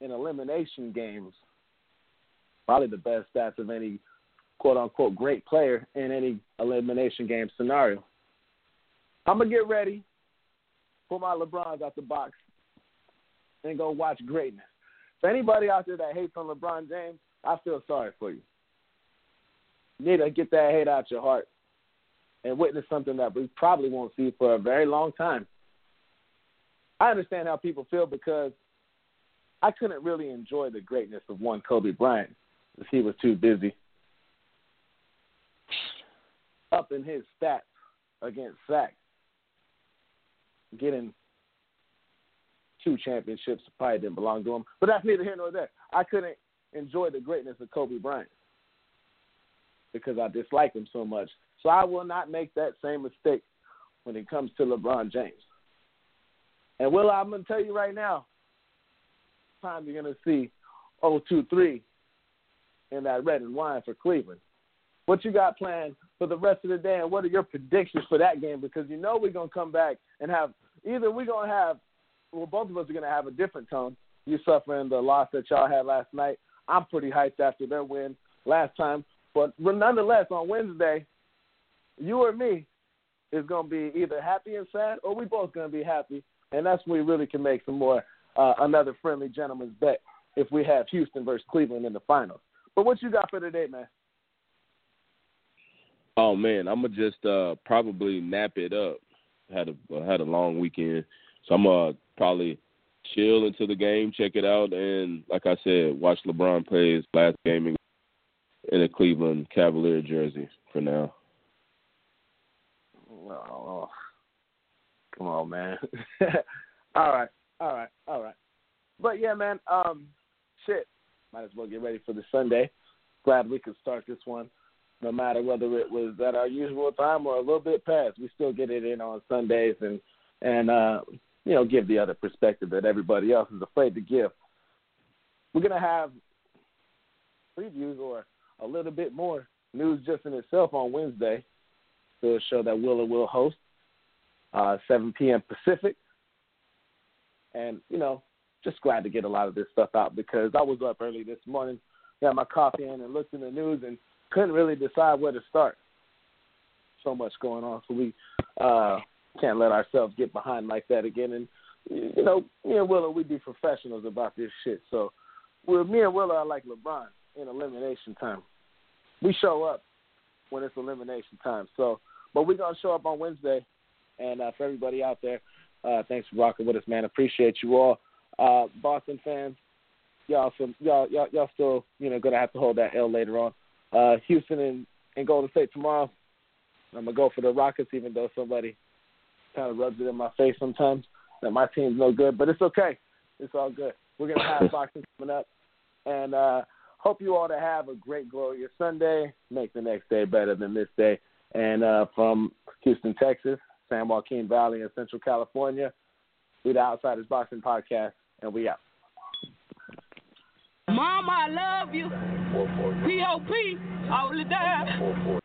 in elimination games probably the best stats of any quote unquote great player in any elimination game scenario. I'm gonna get ready, pull my LeBrons out the box, and go watch greatness. For anybody out there that hates on LeBron James, I feel sorry for you need to get that hate out your heart and witness something that we probably won't see for a very long time. I understand how people feel because I couldn't really enjoy the greatness of one Kobe Bryant because he was too busy up in his stats against Shaq, getting two championships that probably didn't belong to him. But that's neither here nor there. I couldn't enjoy the greatness of Kobe Bryant because I dislike him so much. So I will not make that same mistake when it comes to LeBron James. And Will, I'm going to tell you right now, time you're going to see 023 in that red and wine for Cleveland. What you got planned for the rest of the day, and what are your predictions for that game? Because you know we're going to come back and have either we're going to have, well, both of us are going to have a different tone. You suffering the loss that y'all had last night. I'm pretty hyped after their win last time. But nonetheless, on Wednesday, you or me is going to be either happy and sad, or we both going to be happy, and that's when we really can make some more uh, another friendly gentleman's bet if we have Houston versus Cleveland in the finals. But what you got for today, man?
Oh man, I'm gonna just uh, probably nap it up. Had a had a long weekend, so I'm gonna probably chill into the game, check it out, and like I said, watch LeBron play his last game in a Cleveland Cavalier jersey for now.
Oh, come on, man. all right, all right, all right. But yeah, man. Um, shit. Might as well get ready for the Sunday. Glad we could start this one no matter whether it was at our usual time or a little bit past. We still get it in on Sundays and and uh, you know give the other perspective that everybody else is afraid to give. We're gonna have previews or a little bit more news just in itself on Wednesday. So a show that Willa will host, uh, 7 p.m. Pacific. And, you know, just glad to get a lot of this stuff out because I was up early this morning, got my coffee in and looked in the news and couldn't really decide where to start. So much going on. So we uh, can't let ourselves get behind like that again. And, you know, me and Willa, we be professionals about this shit. So with me and Willa are like LeBron in elimination time. We show up when it's elimination time. So, but we're gonna show up on Wednesday, and uh, for everybody out there, uh, thanks for rocking with us, man. Appreciate you all. Uh, Boston fans, y'all, some, y'all, y'all, y'all still, you know, gonna have to hold that L later on. Uh, Houston and, and Golden State tomorrow. I'm gonna go for the Rockets, even though somebody kind of rubs it in my face sometimes that my team's no good, but it's okay. It's all good. We're gonna have boxing coming up, and uh, hope you all to have a great, glorious Sunday. Make the next day better than this day. And uh, from Houston, Texas, San Joaquin Valley, and Central California, we the Outsiders Boxing Podcast, and we out.
Mama, I love you. P.O.P. all the time.